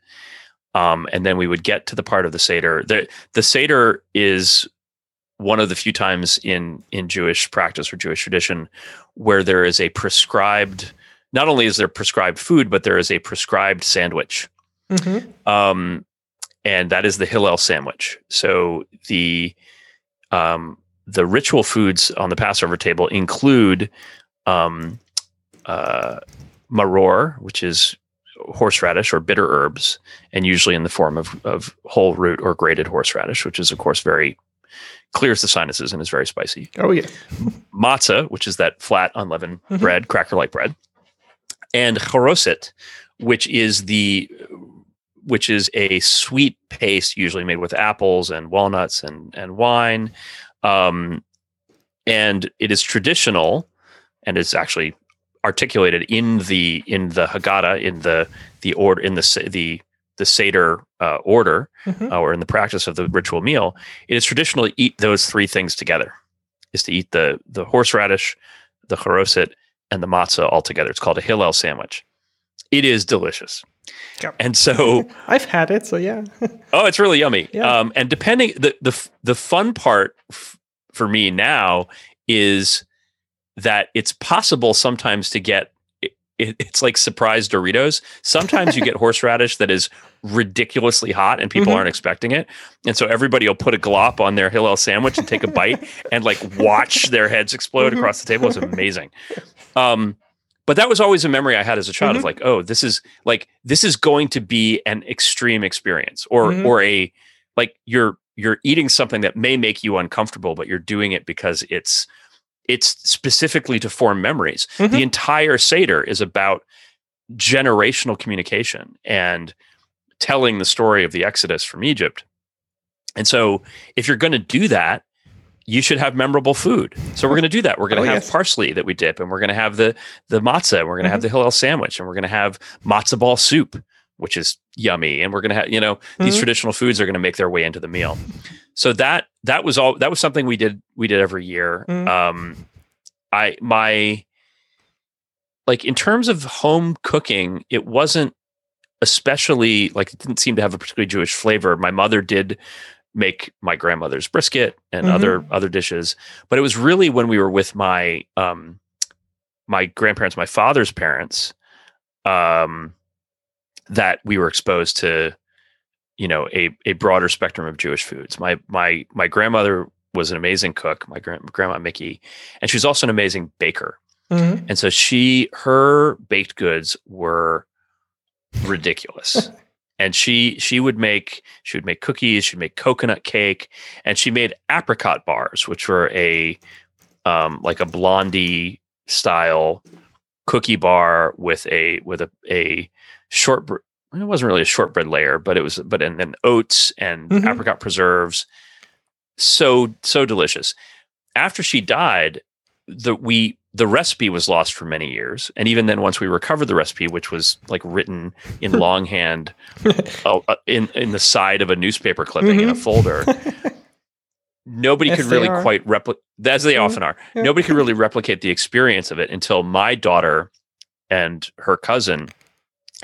Um, and then we would get to the part of the Seder. The the Seder is one of the few times in in Jewish practice or Jewish tradition where there is a prescribed not only is there prescribed food, but there is a prescribed sandwich Mhm. um, and that is the Hillel sandwich. So the um, the ritual foods on the Passover table include um, uh, maror, which is horseradish or bitter herbs, and usually in the form of of whole root or grated horseradish, which is of course very clears the sinuses and is very spicy Oh yeah. matzah, which is that flat unleavened Mhm. bread, cracker like bread, and choroset, which is the which is a sweet paste usually made with apples and walnuts and and wine, um, and it is traditional, and is actually articulated in the in the Haggadah in the the order in the the the Seder uh, order Mhm. uh, or in the practice of the ritual meal, it is traditional to eat those three things together: is to eat the the horseradish, the choroset, and the matzah all together. It's called a Hillel sandwich. It is delicious. Yep. And so I've had it, so yeah. Oh, it's really yummy. Yeah. Um, and depending the the the fun part f- for me now is that it's possible sometimes to get it, it, it's like surprise Doritos. Sometimes you get horseradish that is ridiculously hot and people Mhm. aren't expecting it. And so everybody will put a glop on their Hillel sandwich and take a bite and like watch their heads explode Mhm. across the table. It's amazing. Um, but that was always a memory I had as a child Mhm. of like, oh, this is like this is going to be an extreme experience or Mhm. or a like you're you're eating something that may make you uncomfortable, but you're doing it because it's it's specifically to form memories. Mhm. The entire Seder is about generational communication and telling the story of the Exodus from Egypt. And so if you're going to do that, you should have memorable food. So we're going to do that. We're going to Oh, have yes. parsley that we dip, and we're going to have the the matzah, and we're going to have the Hillel sandwich, and we're going to have matzo ball soup, which is yummy, and we're going to have you know these Mhm. traditional foods are going to make their way into the meal. So that that was all that was something we did we did every year. Mhm. Um, I my like in terms of home cooking, it wasn't especially like it didn't seem to have a particularly Jewish flavor. My mother did make my grandmother's brisket and Mhm. other other dishes, but it was really when we were with my um my grandparents, my father's parents, um that we were exposed to you know a a broader spectrum of Jewish foods. My my my grandmother was an amazing cook, my grand, grandma Mickey, and she was also an amazing baker. Mhm. And so she her baked goods were ridiculous. and she she would make she would make cookies, she'd make coconut cake, and she made apricot bars, which were a um like a blondie style cookie bar with a with a a short it wasn't really a shortbread layer, but it was but and then oats and Mhm. apricot preserves. So so delicious. After she died, the we the recipe was lost for many years, and even then, once we recovered the recipe, which was like written in longhand uh, uh, in in the side of a newspaper clipping in a Mhm. folder, nobody could really are. quite replicate. As they Mhm. often are, Yeah. nobody could really replicate the experience of it until my daughter and her cousin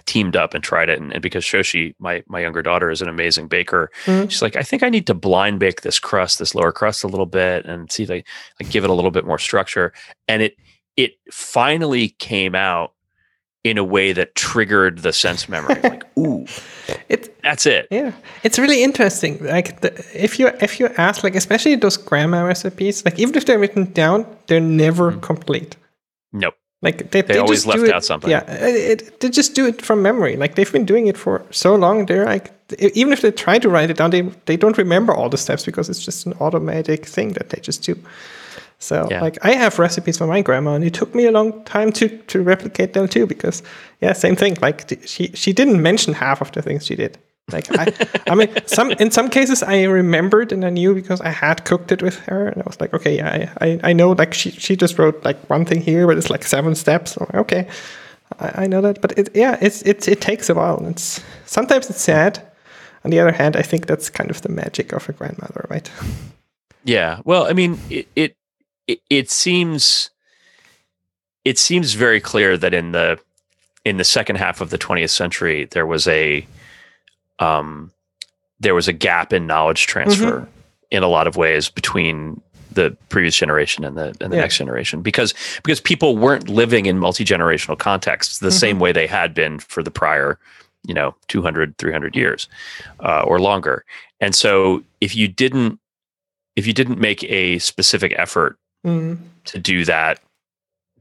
teamed up and tried it. And, and because Shoshi, my my younger daughter, is an amazing baker, Mhm. she's like, I think I need to blind bake this crust, this lower crust, a little bit, and see if I like give it a little bit more structure. And it it finally came out in a way that triggered the sense memory. like, ooh, it, that's it. yeah, it's really interesting. Like the, if you if you ask, like especially those grandma recipes, like even if they're written down, they're never Mhm. complete. Nope. Like they, they, always just do left it- out something. Yeah, it, it, they just do it from memory. Like they've been doing it for so long. They're like even if they try to write it down, they they don't remember all the steps because it's just an automatic thing that they just do. So Yeah. like I have recipes from my grandma, and it took me a long time to to replicate them too because yeah, same thing. Like she she didn't mention half of the things she did. Like I, I mean, some in some cases I remembered and I knew because I had cooked it with her, and I was like, okay, yeah, I, I, I know. Like she, she just wrote like one thing here, but it's like seven steps. Okay, I, I know that, but it, yeah, it's it it takes a while, it's sometimes it's sad. On the other hand, I think that's kind of the magic of a grandmother, right? Yeah. Well, I mean, it, it it it seems it seems very clear that in the in the second half of the 20th century there was a um there was a gap in knowledge transfer in a lot of ways between the previous generation and the and the Yeah. next generation because because people weren't living in multi-generational contexts the same way they had been for the prior you know 200 300 years uh, or longer. And so if you didn't if you didn't make a specific effort Mm, to do that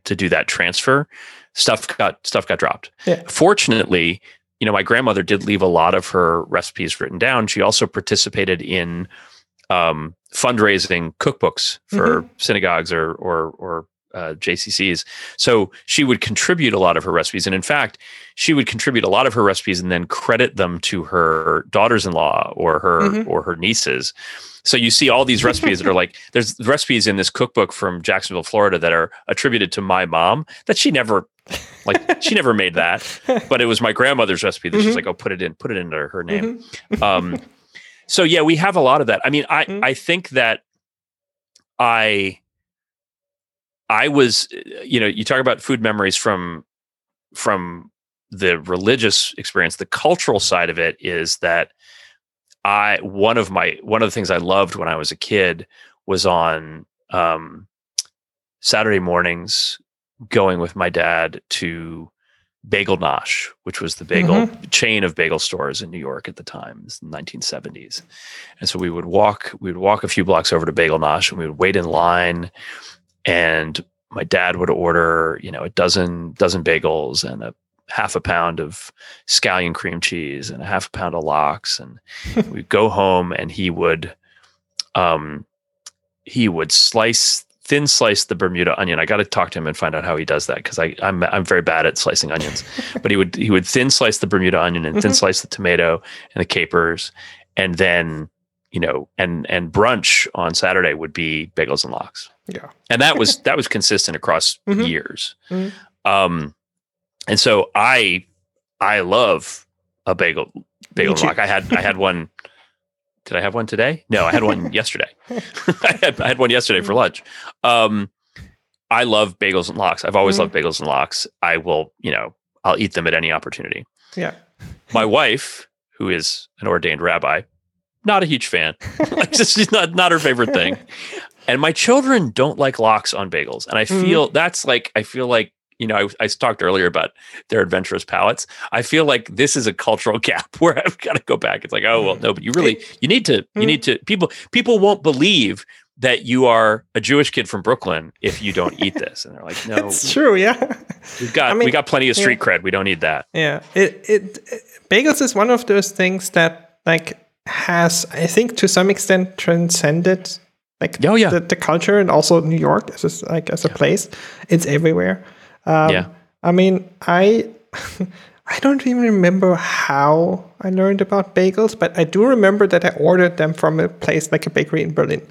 to do that transfer stuff got stuff got dropped. Yeah. fortunately you know my grandmother did leave a lot of her recipes written down. She also participated in um, fundraising cookbooks for synagogues or or or uh, JCCs. So she would contribute a lot of her recipes, and in fact, she would contribute a lot of her recipes and then credit them to her daughters-in-law or her Mhm. or her nieces. So you see all these recipes that are like there's recipes in this cookbook from Jacksonville, Florida, that are attributed to my mom that she never like she never made that, but it was my grandmother's recipe that she's Mhm. like, oh, put it in, put it into her name. mhm. Um, so yeah, we have a lot of that. I mean, I Mm. I think that I I was, you know, you talk about food memories from from the religious experience. The cultural side of it is that I one of my one of the things I loved when I was a kid was on um, Saturday mornings going with my dad to Bagel Nosh, which was the bagel Mm-hmm. chain of bagel stores in New York at the time, it's the 1970s. And so we would walk, we would walk a few blocks over to Bagel Nosh and we would wait in line and my dad would order, you know, a dozen dozen bagels and a half a pound of scallion cream cheese and a half a pound of lox and we'd go home and he would um he would slice thin slice the Bermuda onion. I got to talk to him and find out how he does that because I I'm I'm very bad at slicing onions. but he would he would thin slice the Bermuda onion and thin Mhm. slice the tomato and the capers, and then you know and and brunch on Saturday would be bagels and lox, Yeah. and that was that was consistent across Mhm. years. Mhm. Um, and so I I love a bagel bagel and lox. I had I had one. Did I have one today? No, I had one yesterday. I, had, I had one yesterday for lunch. Um, I love bagels and lox. I've always Mm. loved bagels and lox. I will, you know, I'll eat them at any opportunity. Yeah. My wife, who is an ordained rabbi, not a huge fan. like just she's not not her favorite thing. And my children don't like lox on bagels, and I Mhm. feel that's like I feel like you know I, I talked earlier about their adventurous palates. I feel like this is a cultural gap where I've got to go back. It's like oh well, no, but you really you need to you Mm. need to people people won't believe that you are a Jewish kid from Brooklyn if you don't eat this, and they're like no, It's true. Yeah. we've got I mean, we got plenty of yeah. street cred. We don't need that. Yeah, it, it it bagels is one of those things that like has I think to some extent transcended like Oh, yeah. the, the culture and also New York as a, like as a place. It's everywhere. Um, Yeah. I mean, I I don't even remember how I learned about bagels, but I do remember that I ordered them from a place like a bakery in Berlin.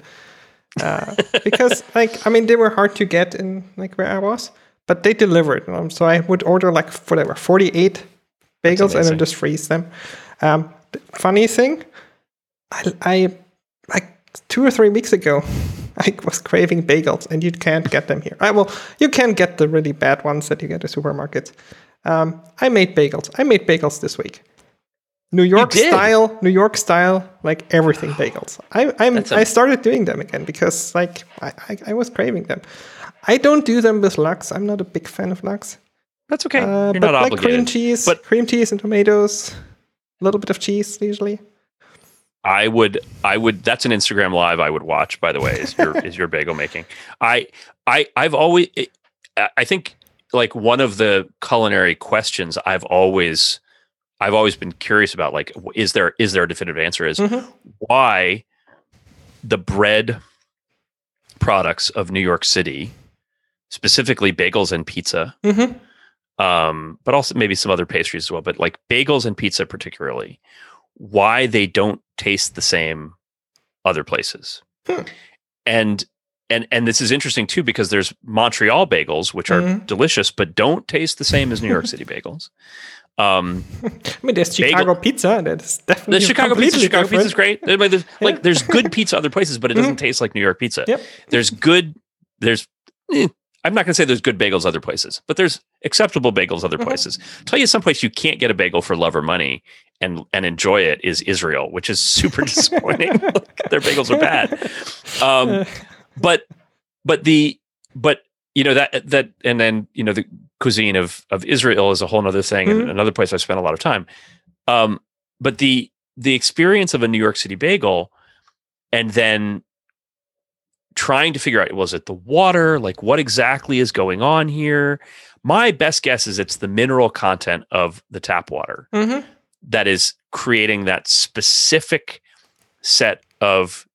Uh, because like I mean they were hard to get in like where I was, but they delivered. Um, so I would order like whatever forty eight bagels and then just freeze them. Um, funny thing, I, I like two or three weeks ago, I was craving bagels, and you can't get them here. I well, you can get the really bad ones that you get at supermarkets. Um, I made bagels. I made bagels this week. New York style, New York style, like everything bagels. I I'm, I started doing them again because like I, I, I was craving them. I don't do them with lox. I'm not a big fan of lox. That's okay. Uh, You're but not like obligated. cream cheese, But- cream cheese and tomatoes, a little bit of cheese usually. I would I would that's an Instagram live I would watch by the way is your is your bagel making. I I I've always I think like one of the culinary questions I've always I've always been curious about like is there is there a definitive answer is Mhm. why the bread products of New York City specifically bagels and pizza Mhm. um, but also maybe some other pastries as well. But like bagels and pizza, particularly, why they don't taste the same other places. Hmm. And and and this is interesting too because there's Montreal bagels, which are Mhm. delicious but don't taste the same as New York City bagels. Um, I mean, there's Chicago pizza. That's definitely the Chicago pizza, Chicago pizza is great. Like, there's, like, there's good pizza other places, but it doesn't taste like New York pizza. Yep. There's good. There's. eh, I'm not going to say there's good bagels other places, but there's acceptable bagels other Mhm. places. tell you someplace you can't get a bagel for love or money and and enjoy it is Israel, which is super disappointing. Their bagels are bad. Um, but but the but you know that that and then you know the cuisine of of Israel is a whole other thing and Mhm. another place I spent a lot of time. Um, but the the experience of a New York City bagel and then trying to figure out was it the water like what exactly is going on here my best guess is it's the mineral content of the tap water Mhm. that is creating that specific set of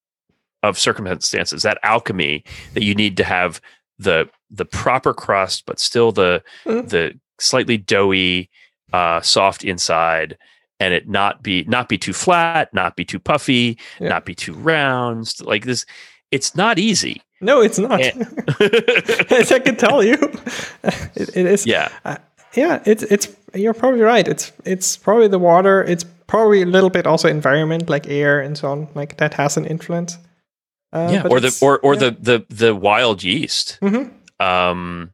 of circumstances that alchemy that you need to have the the proper crust but still the Mhm. the slightly doughy uh soft inside and it not be not be too flat not be too puffy Yeah. not be too round like this it's not easy No, it's not. As I can tell you, it, it is. yeah yeah, it's it's. You're probably right. It's it's probably the water. It's probably a little bit also environment, like air and so on. Like that has an influence. Uh, yeah or the or or yeah. the the the wild yeast Mhm. um,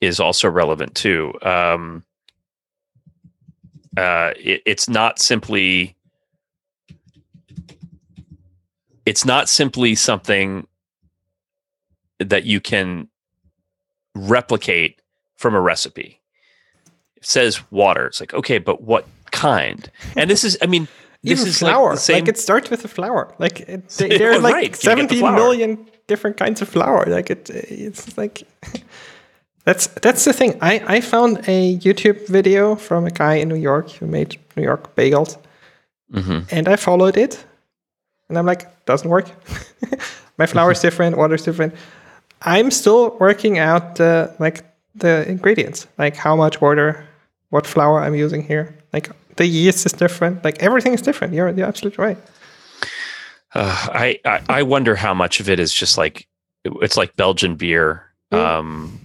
is also relevant too. Um, uh, it, it's not simply it's not simply something that you can replicate from a recipe. It says water. It's like okay, but what kind? And this is, I mean, this Even is flour. like the same. Like it starts with a flour. Like it, there are like right. You get the 17 flour. million different kinds of flour. Like it, it's like that's that's the thing. I I found a YouTube video from a guy in New York who made New York bagels, Mhm. and I followed it, and I'm like, doesn't work. My flour is different. Water's different. I'm still working out the like the ingredients, like how much water, what flour I'm using here. Like the yeast is different. Like everything is different. You're you're absolutely right. Uh, I, I I wonder how much of it is just like it's like Belgian beer. Mm. Um,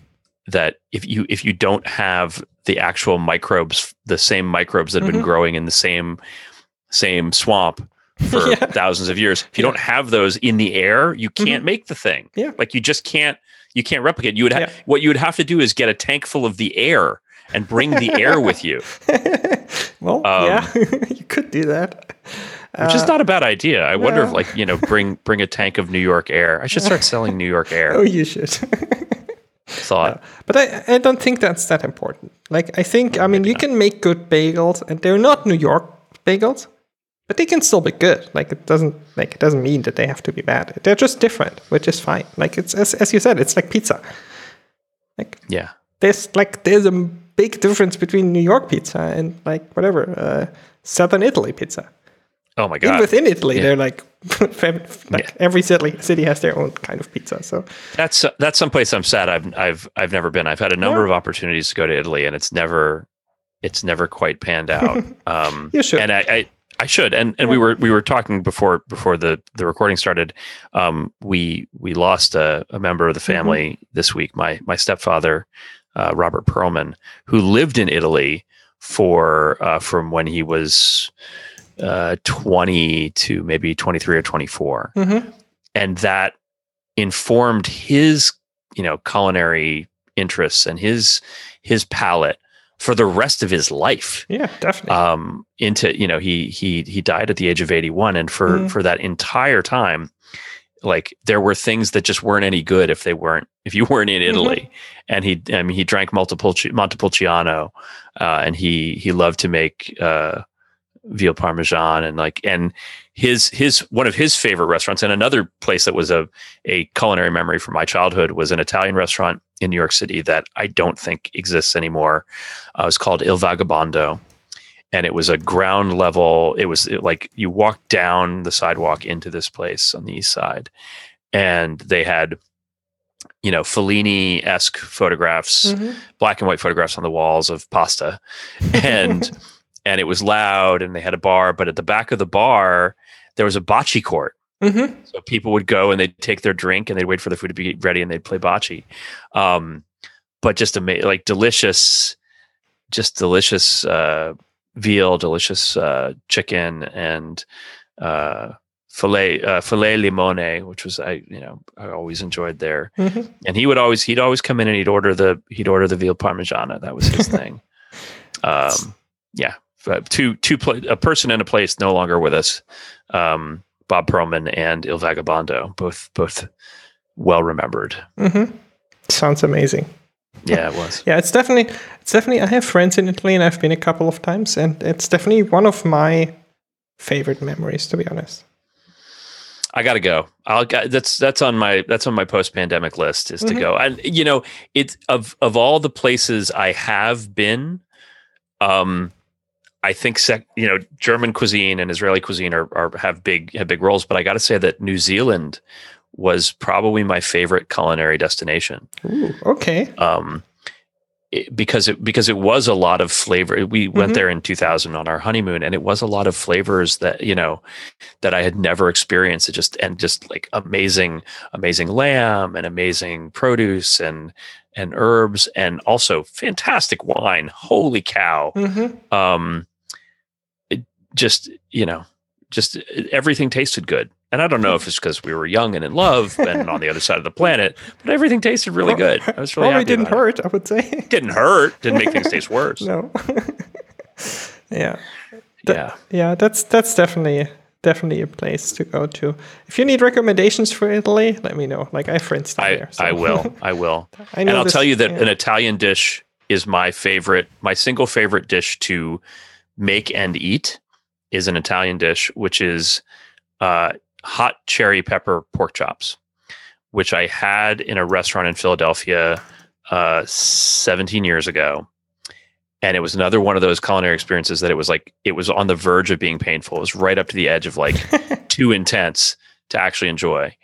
that if you if you don't have the actual microbes, the same microbes that have been Mhm. growing in the same same swamp for Yeah. thousands of years, if you don't have those in the air, you can't make the thing. Mm-hmm. Yeah. like you just can't you can't replicate. You would ha- Yeah. what you would have to do is get a tank full of the air and bring the air with you, well, Um, yeah, you could do that. which is Uh, not a bad idea. I wonder if like you know bring bring a tank of New York air. I should start selling New York air. Oh, you should. Thought. but I, I don't think that's that important. Like, I think, I mean, you can make good bagels, and they're not New York bagels, but they can still be good. Like, it doesn't like it doesn't mean that they have to be bad. They're just different, which is fine. Like, it's as as you said, it's like pizza. Like, Yeah. there's like there's a big difference between New York pizza and like whatever uh, Southern Italy pizza. Oh my god! Even within Italy, Yeah. they're like, like Yeah. every city city has their own kind of pizza. So That's that's someplace I'm sad I've I've I've never been. I've had a number Yeah. of opportunities to go to Italy, and it's never it's never quite panned out. Um, You should. and I, I I should. And and we were we were talking before before the the recording started. Um, we we lost a, a member of the Mm-hmm. family this week. My my stepfather, uh, Robert Perlman, who lived in Italy for uh, from when he was uh, 20 to maybe 23 or 24 Mhm. and that informed his you know culinary interests and his his palate for the rest of his life yeah, definitely. um into you know he he he died at the age of 81 and for Mhm. for that entire time like there were things that just weren't any good if they weren't if you weren't in Italy and he I mean he drank Montepulci- Montepulciano uh and he he loved to make uh veal parmesan and like and his his one of his favorite restaurants and another place that was a a culinary memory from my childhood was an Italian restaurant in New York City that I don't think exists anymore. Uh, it was called Il Vagabondo, and it was a ground level. It was like you walked down the sidewalk into this place on the east side, and they had you know Fellini esque photographs Mhm. black and white photographs on the walls of pasta and and it was loud and they had a bar but at the back of the bar there was a bocce court Mhm. so people would go and they'd take their drink and they'd wait for the food to be ready and they'd play bocce um but just ama- like delicious just delicious uh veal delicious uh chicken and uh filet uh filet limone which was i you know i always enjoyed there Mhm. and he would always he'd always come in and he'd order the he'd order the veal parmigiana. That was his thing. Um, yeah, two two pla- a person and a place no longer with us. Um, Bob Perlman and Il Vagabondo, both both well remembered. Mhm. Sounds amazing. Yeah, it was. Yeah, it's definitely it's definitely. I have friends in Italy, and I've been a couple of times, and it's definitely one of my favorite memories, to be honest. I got to go. I'll that's that's on my that's on my post pandemic list is to Mhm. go. And you know, it's of of all the places I have been, um, I think sec, you know German cuisine and Israeli cuisine are, are have big have big roles. But I got to say that New Zealand was probably my favorite culinary destination Ooh, okay. um, it- because it because it was a lot of flavor. We went Mhm. there in 2000 on our honeymoon, and it was a lot of flavors that you know that I had never experienced. It just and just like amazing, amazing lamb and amazing produce and and herbs and also fantastic wine. Holy cow! hmm Um, just you know just uh, everything tasted good. And I don't know if it's because we were young and in love and on the other side of the planet, but everything tasted really good. I was really Probably didn't hurt, I would say. Didn't hurt. Didn't make things taste worse. no. yeah. Yeah. Yeah, that's that's definitely definitely a place to go to. If you need recommendations for Italy, let me know. Like I have friends I, there. so- I will. I will. I and I'll this- tell you that yeah. an Italian dish is my favorite, my single favorite dish to make and eat is an Italian dish, which is uh, hot cherry pepper pork chops, which I had in a restaurant in Philadelphia uh, 17 years ago. And it was another one of those culinary experiences that it was like, it was on the verge of being painful. It was right up to the edge of like too intense to actually enjoy.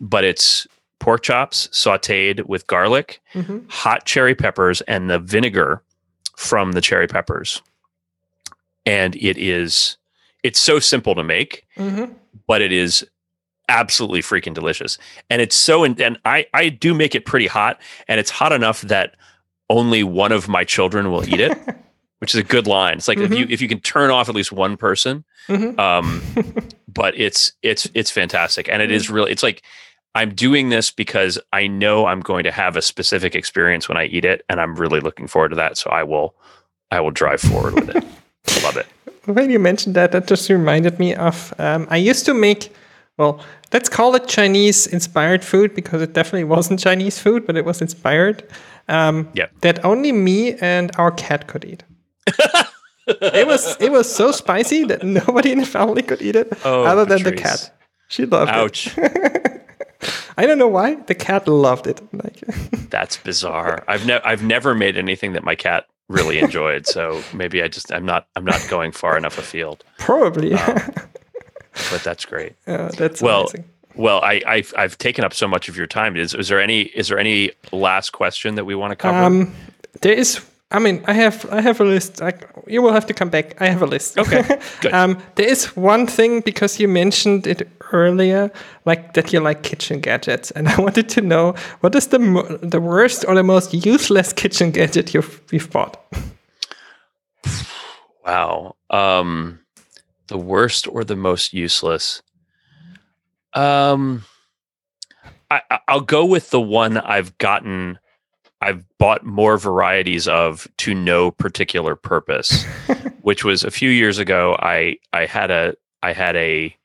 But it's pork chops sauteed with garlic, Mhm. hot cherry peppers, and the vinegar from the cherry peppers. And it is, it's so simple to make, Mhm. but it is absolutely freaking delicious. And it's so, in, and I, I do make it pretty hot, and it's hot enough that only one of my children will eat it, which is a good line. It's like if you if you can turn off at least one person, Mhm. um, but it's it's it's fantastic, and it is really it's like I'm doing this because I know I'm going to have a specific experience when I eat it, and I'm really looking forward to that. So I will I will drive forward with it. I love it. When you mentioned that, that just reminded me of um, I used to make, well, let's call it Chinese inspired food because it definitely wasn't Chinese food, but it was inspired. Um, Yep. That only me and our cat could eat. it was it was so spicy that nobody in the family could eat it Oh, other than the cat. She loved it. Ouch, I don't know why. The cat loved it. Like that's bizarre. I've never I've never made anything that my cat really enjoyed. So maybe I just I'm not I'm not going far enough afield. probably. But that's great. Uh, that's Well, amazing. Well, I, I've I've taken up so much of your time. Is is there any is there any last question that we want to cover? Um, there is. I mean, I have I have a list. I, you will have to come back. I have a list. Okay, um, there is one thing because you mentioned it earlier, like that you like kitchen gadgets, and I wanted to know what is the the worst or the most useless kitchen gadget you've you've bought. wow. Um, the worst or the most useless? Um, I I- I'll go with the one I've gotten. I've bought more varieties of to no particular purpose, which was a few years ago. I I had a I had a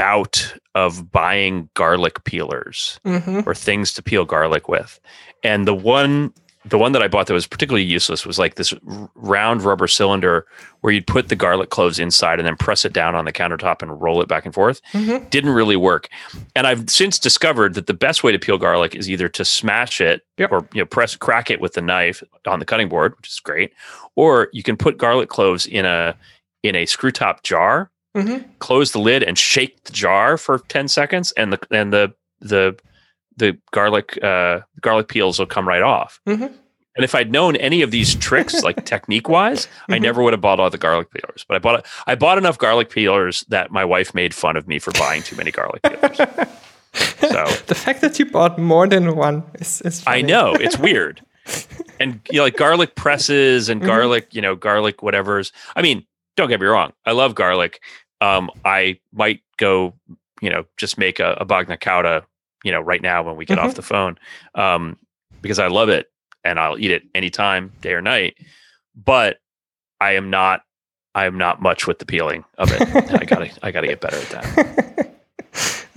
bout of buying garlic peelers. Mm-hmm. or things to peel garlic with. And the one the one that I bought that was particularly useless was like this round rubber cylinder where you'd put the garlic cloves inside and then press it down on the countertop and roll it back and forth. Mhm. Didn't really work. And I've since discovered that the best way to peel garlic is either to smash it Yep. or you know press crack it with the knife on the cutting board, which is great, or you can put garlic cloves in a in a screw top jar Mm-hmm. close the lid and shake the jar for 10 seconds and the and the the the garlic uh garlic peels will come right off Mhm. and if i'd known any of these tricks like technique wise i Mhm. never would have bought all the garlic peelers but i bought i bought enough garlic peelers that my wife made fun of me for buying too many garlic peelers so The fact that you bought more than one is, is i know it's weird and you know like garlic presses and Mhm. garlic you know garlic whatever's i mean don't get me wrong i love garlic um i might go you know just make a, a bagna cauda you know right now when we get Mhm. off the phone um because i love it and i'll eat it anytime day or night but i am not i am not much with the peeling of it i gotta i gotta get better at that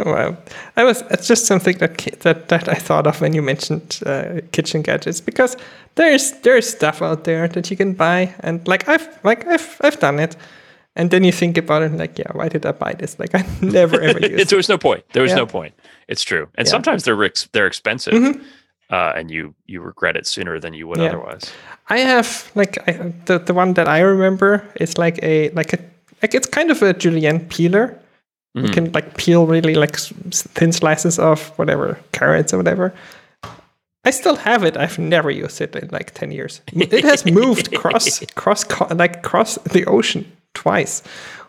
Well, I was. It's just something that that that I thought of when you mentioned uh, kitchen gadgets because there's there's stuff out there that you can buy and like I've like I've I've done it, and then you think about it like yeah, why did I buy this? Like I never ever used there it. was no point there was Yeah. no point it's true and Yeah. sometimes they're ex- they're expensive Mhm. uh, and you you regret it sooner than you would Yeah. otherwise I have like I, the the one that I remember is like a like a like it's kind of a julienne peeler. You Mhm. can like peel really like thin slices of whatever carrots or whatever. I still have it. I've never used it in like ten years. It has moved cross cross like cross the ocean twice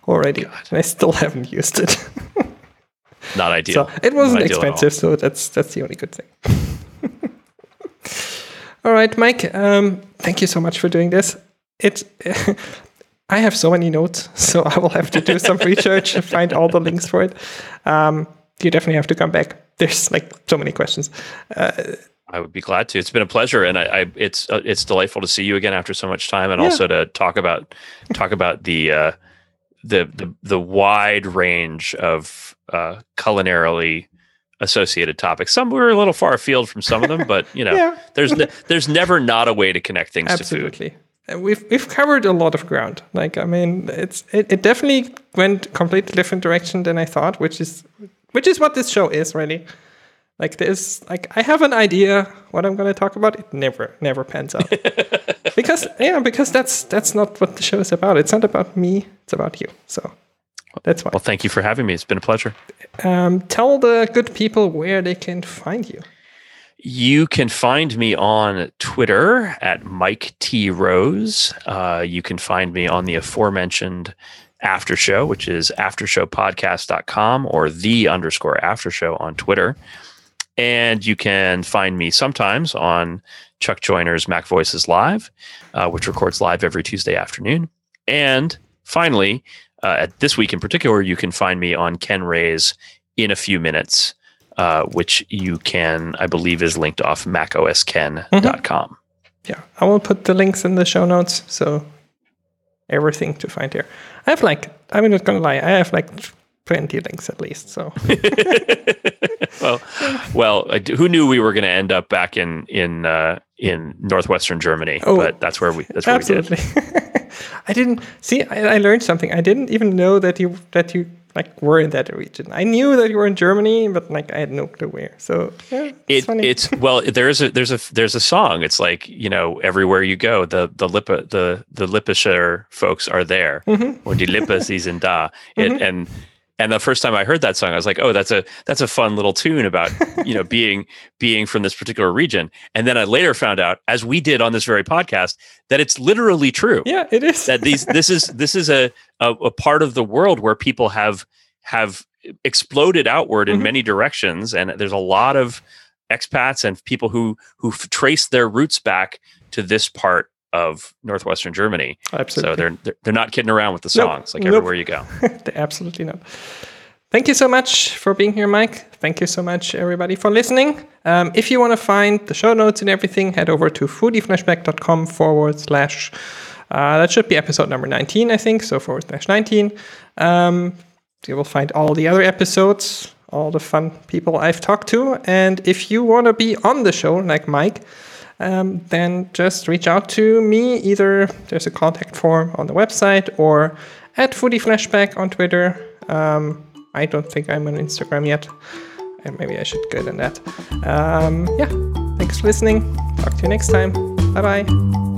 already, and I still haven't used it. not ideal so it wasn't expensive, so that's that's the only good thing. all right, Mike. Um, thank you so much for doing this. It I have so many notes, so I will have to do some research and find all the links for it. Um, you definitely have to come back. There's like so many questions. Uh, I would be glad to. It's been a pleasure, and I, I it's uh, it's delightful to see you again after so much time, and Yeah. also to talk about talk about the uh, the the the wide range of uh, culinarily associated topics. Some were a little far afield from some of them, but you know, Yeah. there's ne- there's never not a way to connect things to food. We've we've covered a lot of ground. Like I mean, it's it, it definitely went completely different direction than I thought, which is which is what this show is really. Like there's like I have an idea what I'm going to talk about. It never never pans out because yeah because that's that's not what the show is about. It's not about me. It's about you. So that's why. Well, thank you for having me. It's been a pleasure. Um, tell the good people where they can find you. You can find me on Twitter at Mike T Rose. Uh, you can find me on the aforementioned after show, which is aftershowpodcast.com or the underscore after show on Twitter. And you can find me sometimes on Chuck Joiner's Mac Voices Live, uh, which records live every Tuesday afternoon. And finally, uh, at this week in particular, you can find me on Ken Ray's In a Few Minutes, uh, which you can, I believe, is linked off macosken.com. Yeah, I will put the links in the show notes. So everything to find here. I have like I'm not gonna lie, I have like 20 links at least. So well, well, who knew we were going to end up back in in uh, in northwestern Germany? Oh, but that's where we that's where we did. absolutely. I didn't see. I, I learned something. I didn't even know that you that you like were in that region. I knew that you were in Germany, but like I had no clue where. So yeah, it's It, funny. it's well, there's a there's a there's a song. It's like you know, everywhere you go, the the Lippe the the Lippischer folks are there, Mm-hmm. or die Lippe sie sind da. It, and and the first time I heard that song, I was like, oh, that's a that's a fun little tune about you know being being from this particular region. And then I later found out, as we did on this very podcast, that it's literally true. yeah, it is. that these this is this is a, a a part of the world where people have have exploded outward in Mhm. many directions and there's a lot of expats and people who who trace their roots back to this part of northwestern germany absolutely. so they're, they're they're not kidding around with the Nope. songs like Nope. everywhere you go Absolutely not. Thank you so much for being here, Mike. Thank you so much, everybody, for listening. Um, if you want to find the show notes and everything, head over to foodieflashback.com forward slash. Uh, that should be episode number 19, I think. So forward slash 19. Um, you will find all the other episodes, all the fun people I've talked to. And if you want to be on the show, like Mike, um, then just reach out to me. Either there's a contact form on the website or at Foodie Flashback on Twitter. Um, I don't think I'm on Instagram yet. And maybe I should get on that. Um, yeah, thanks for listening. Talk to you next time. Bye bye.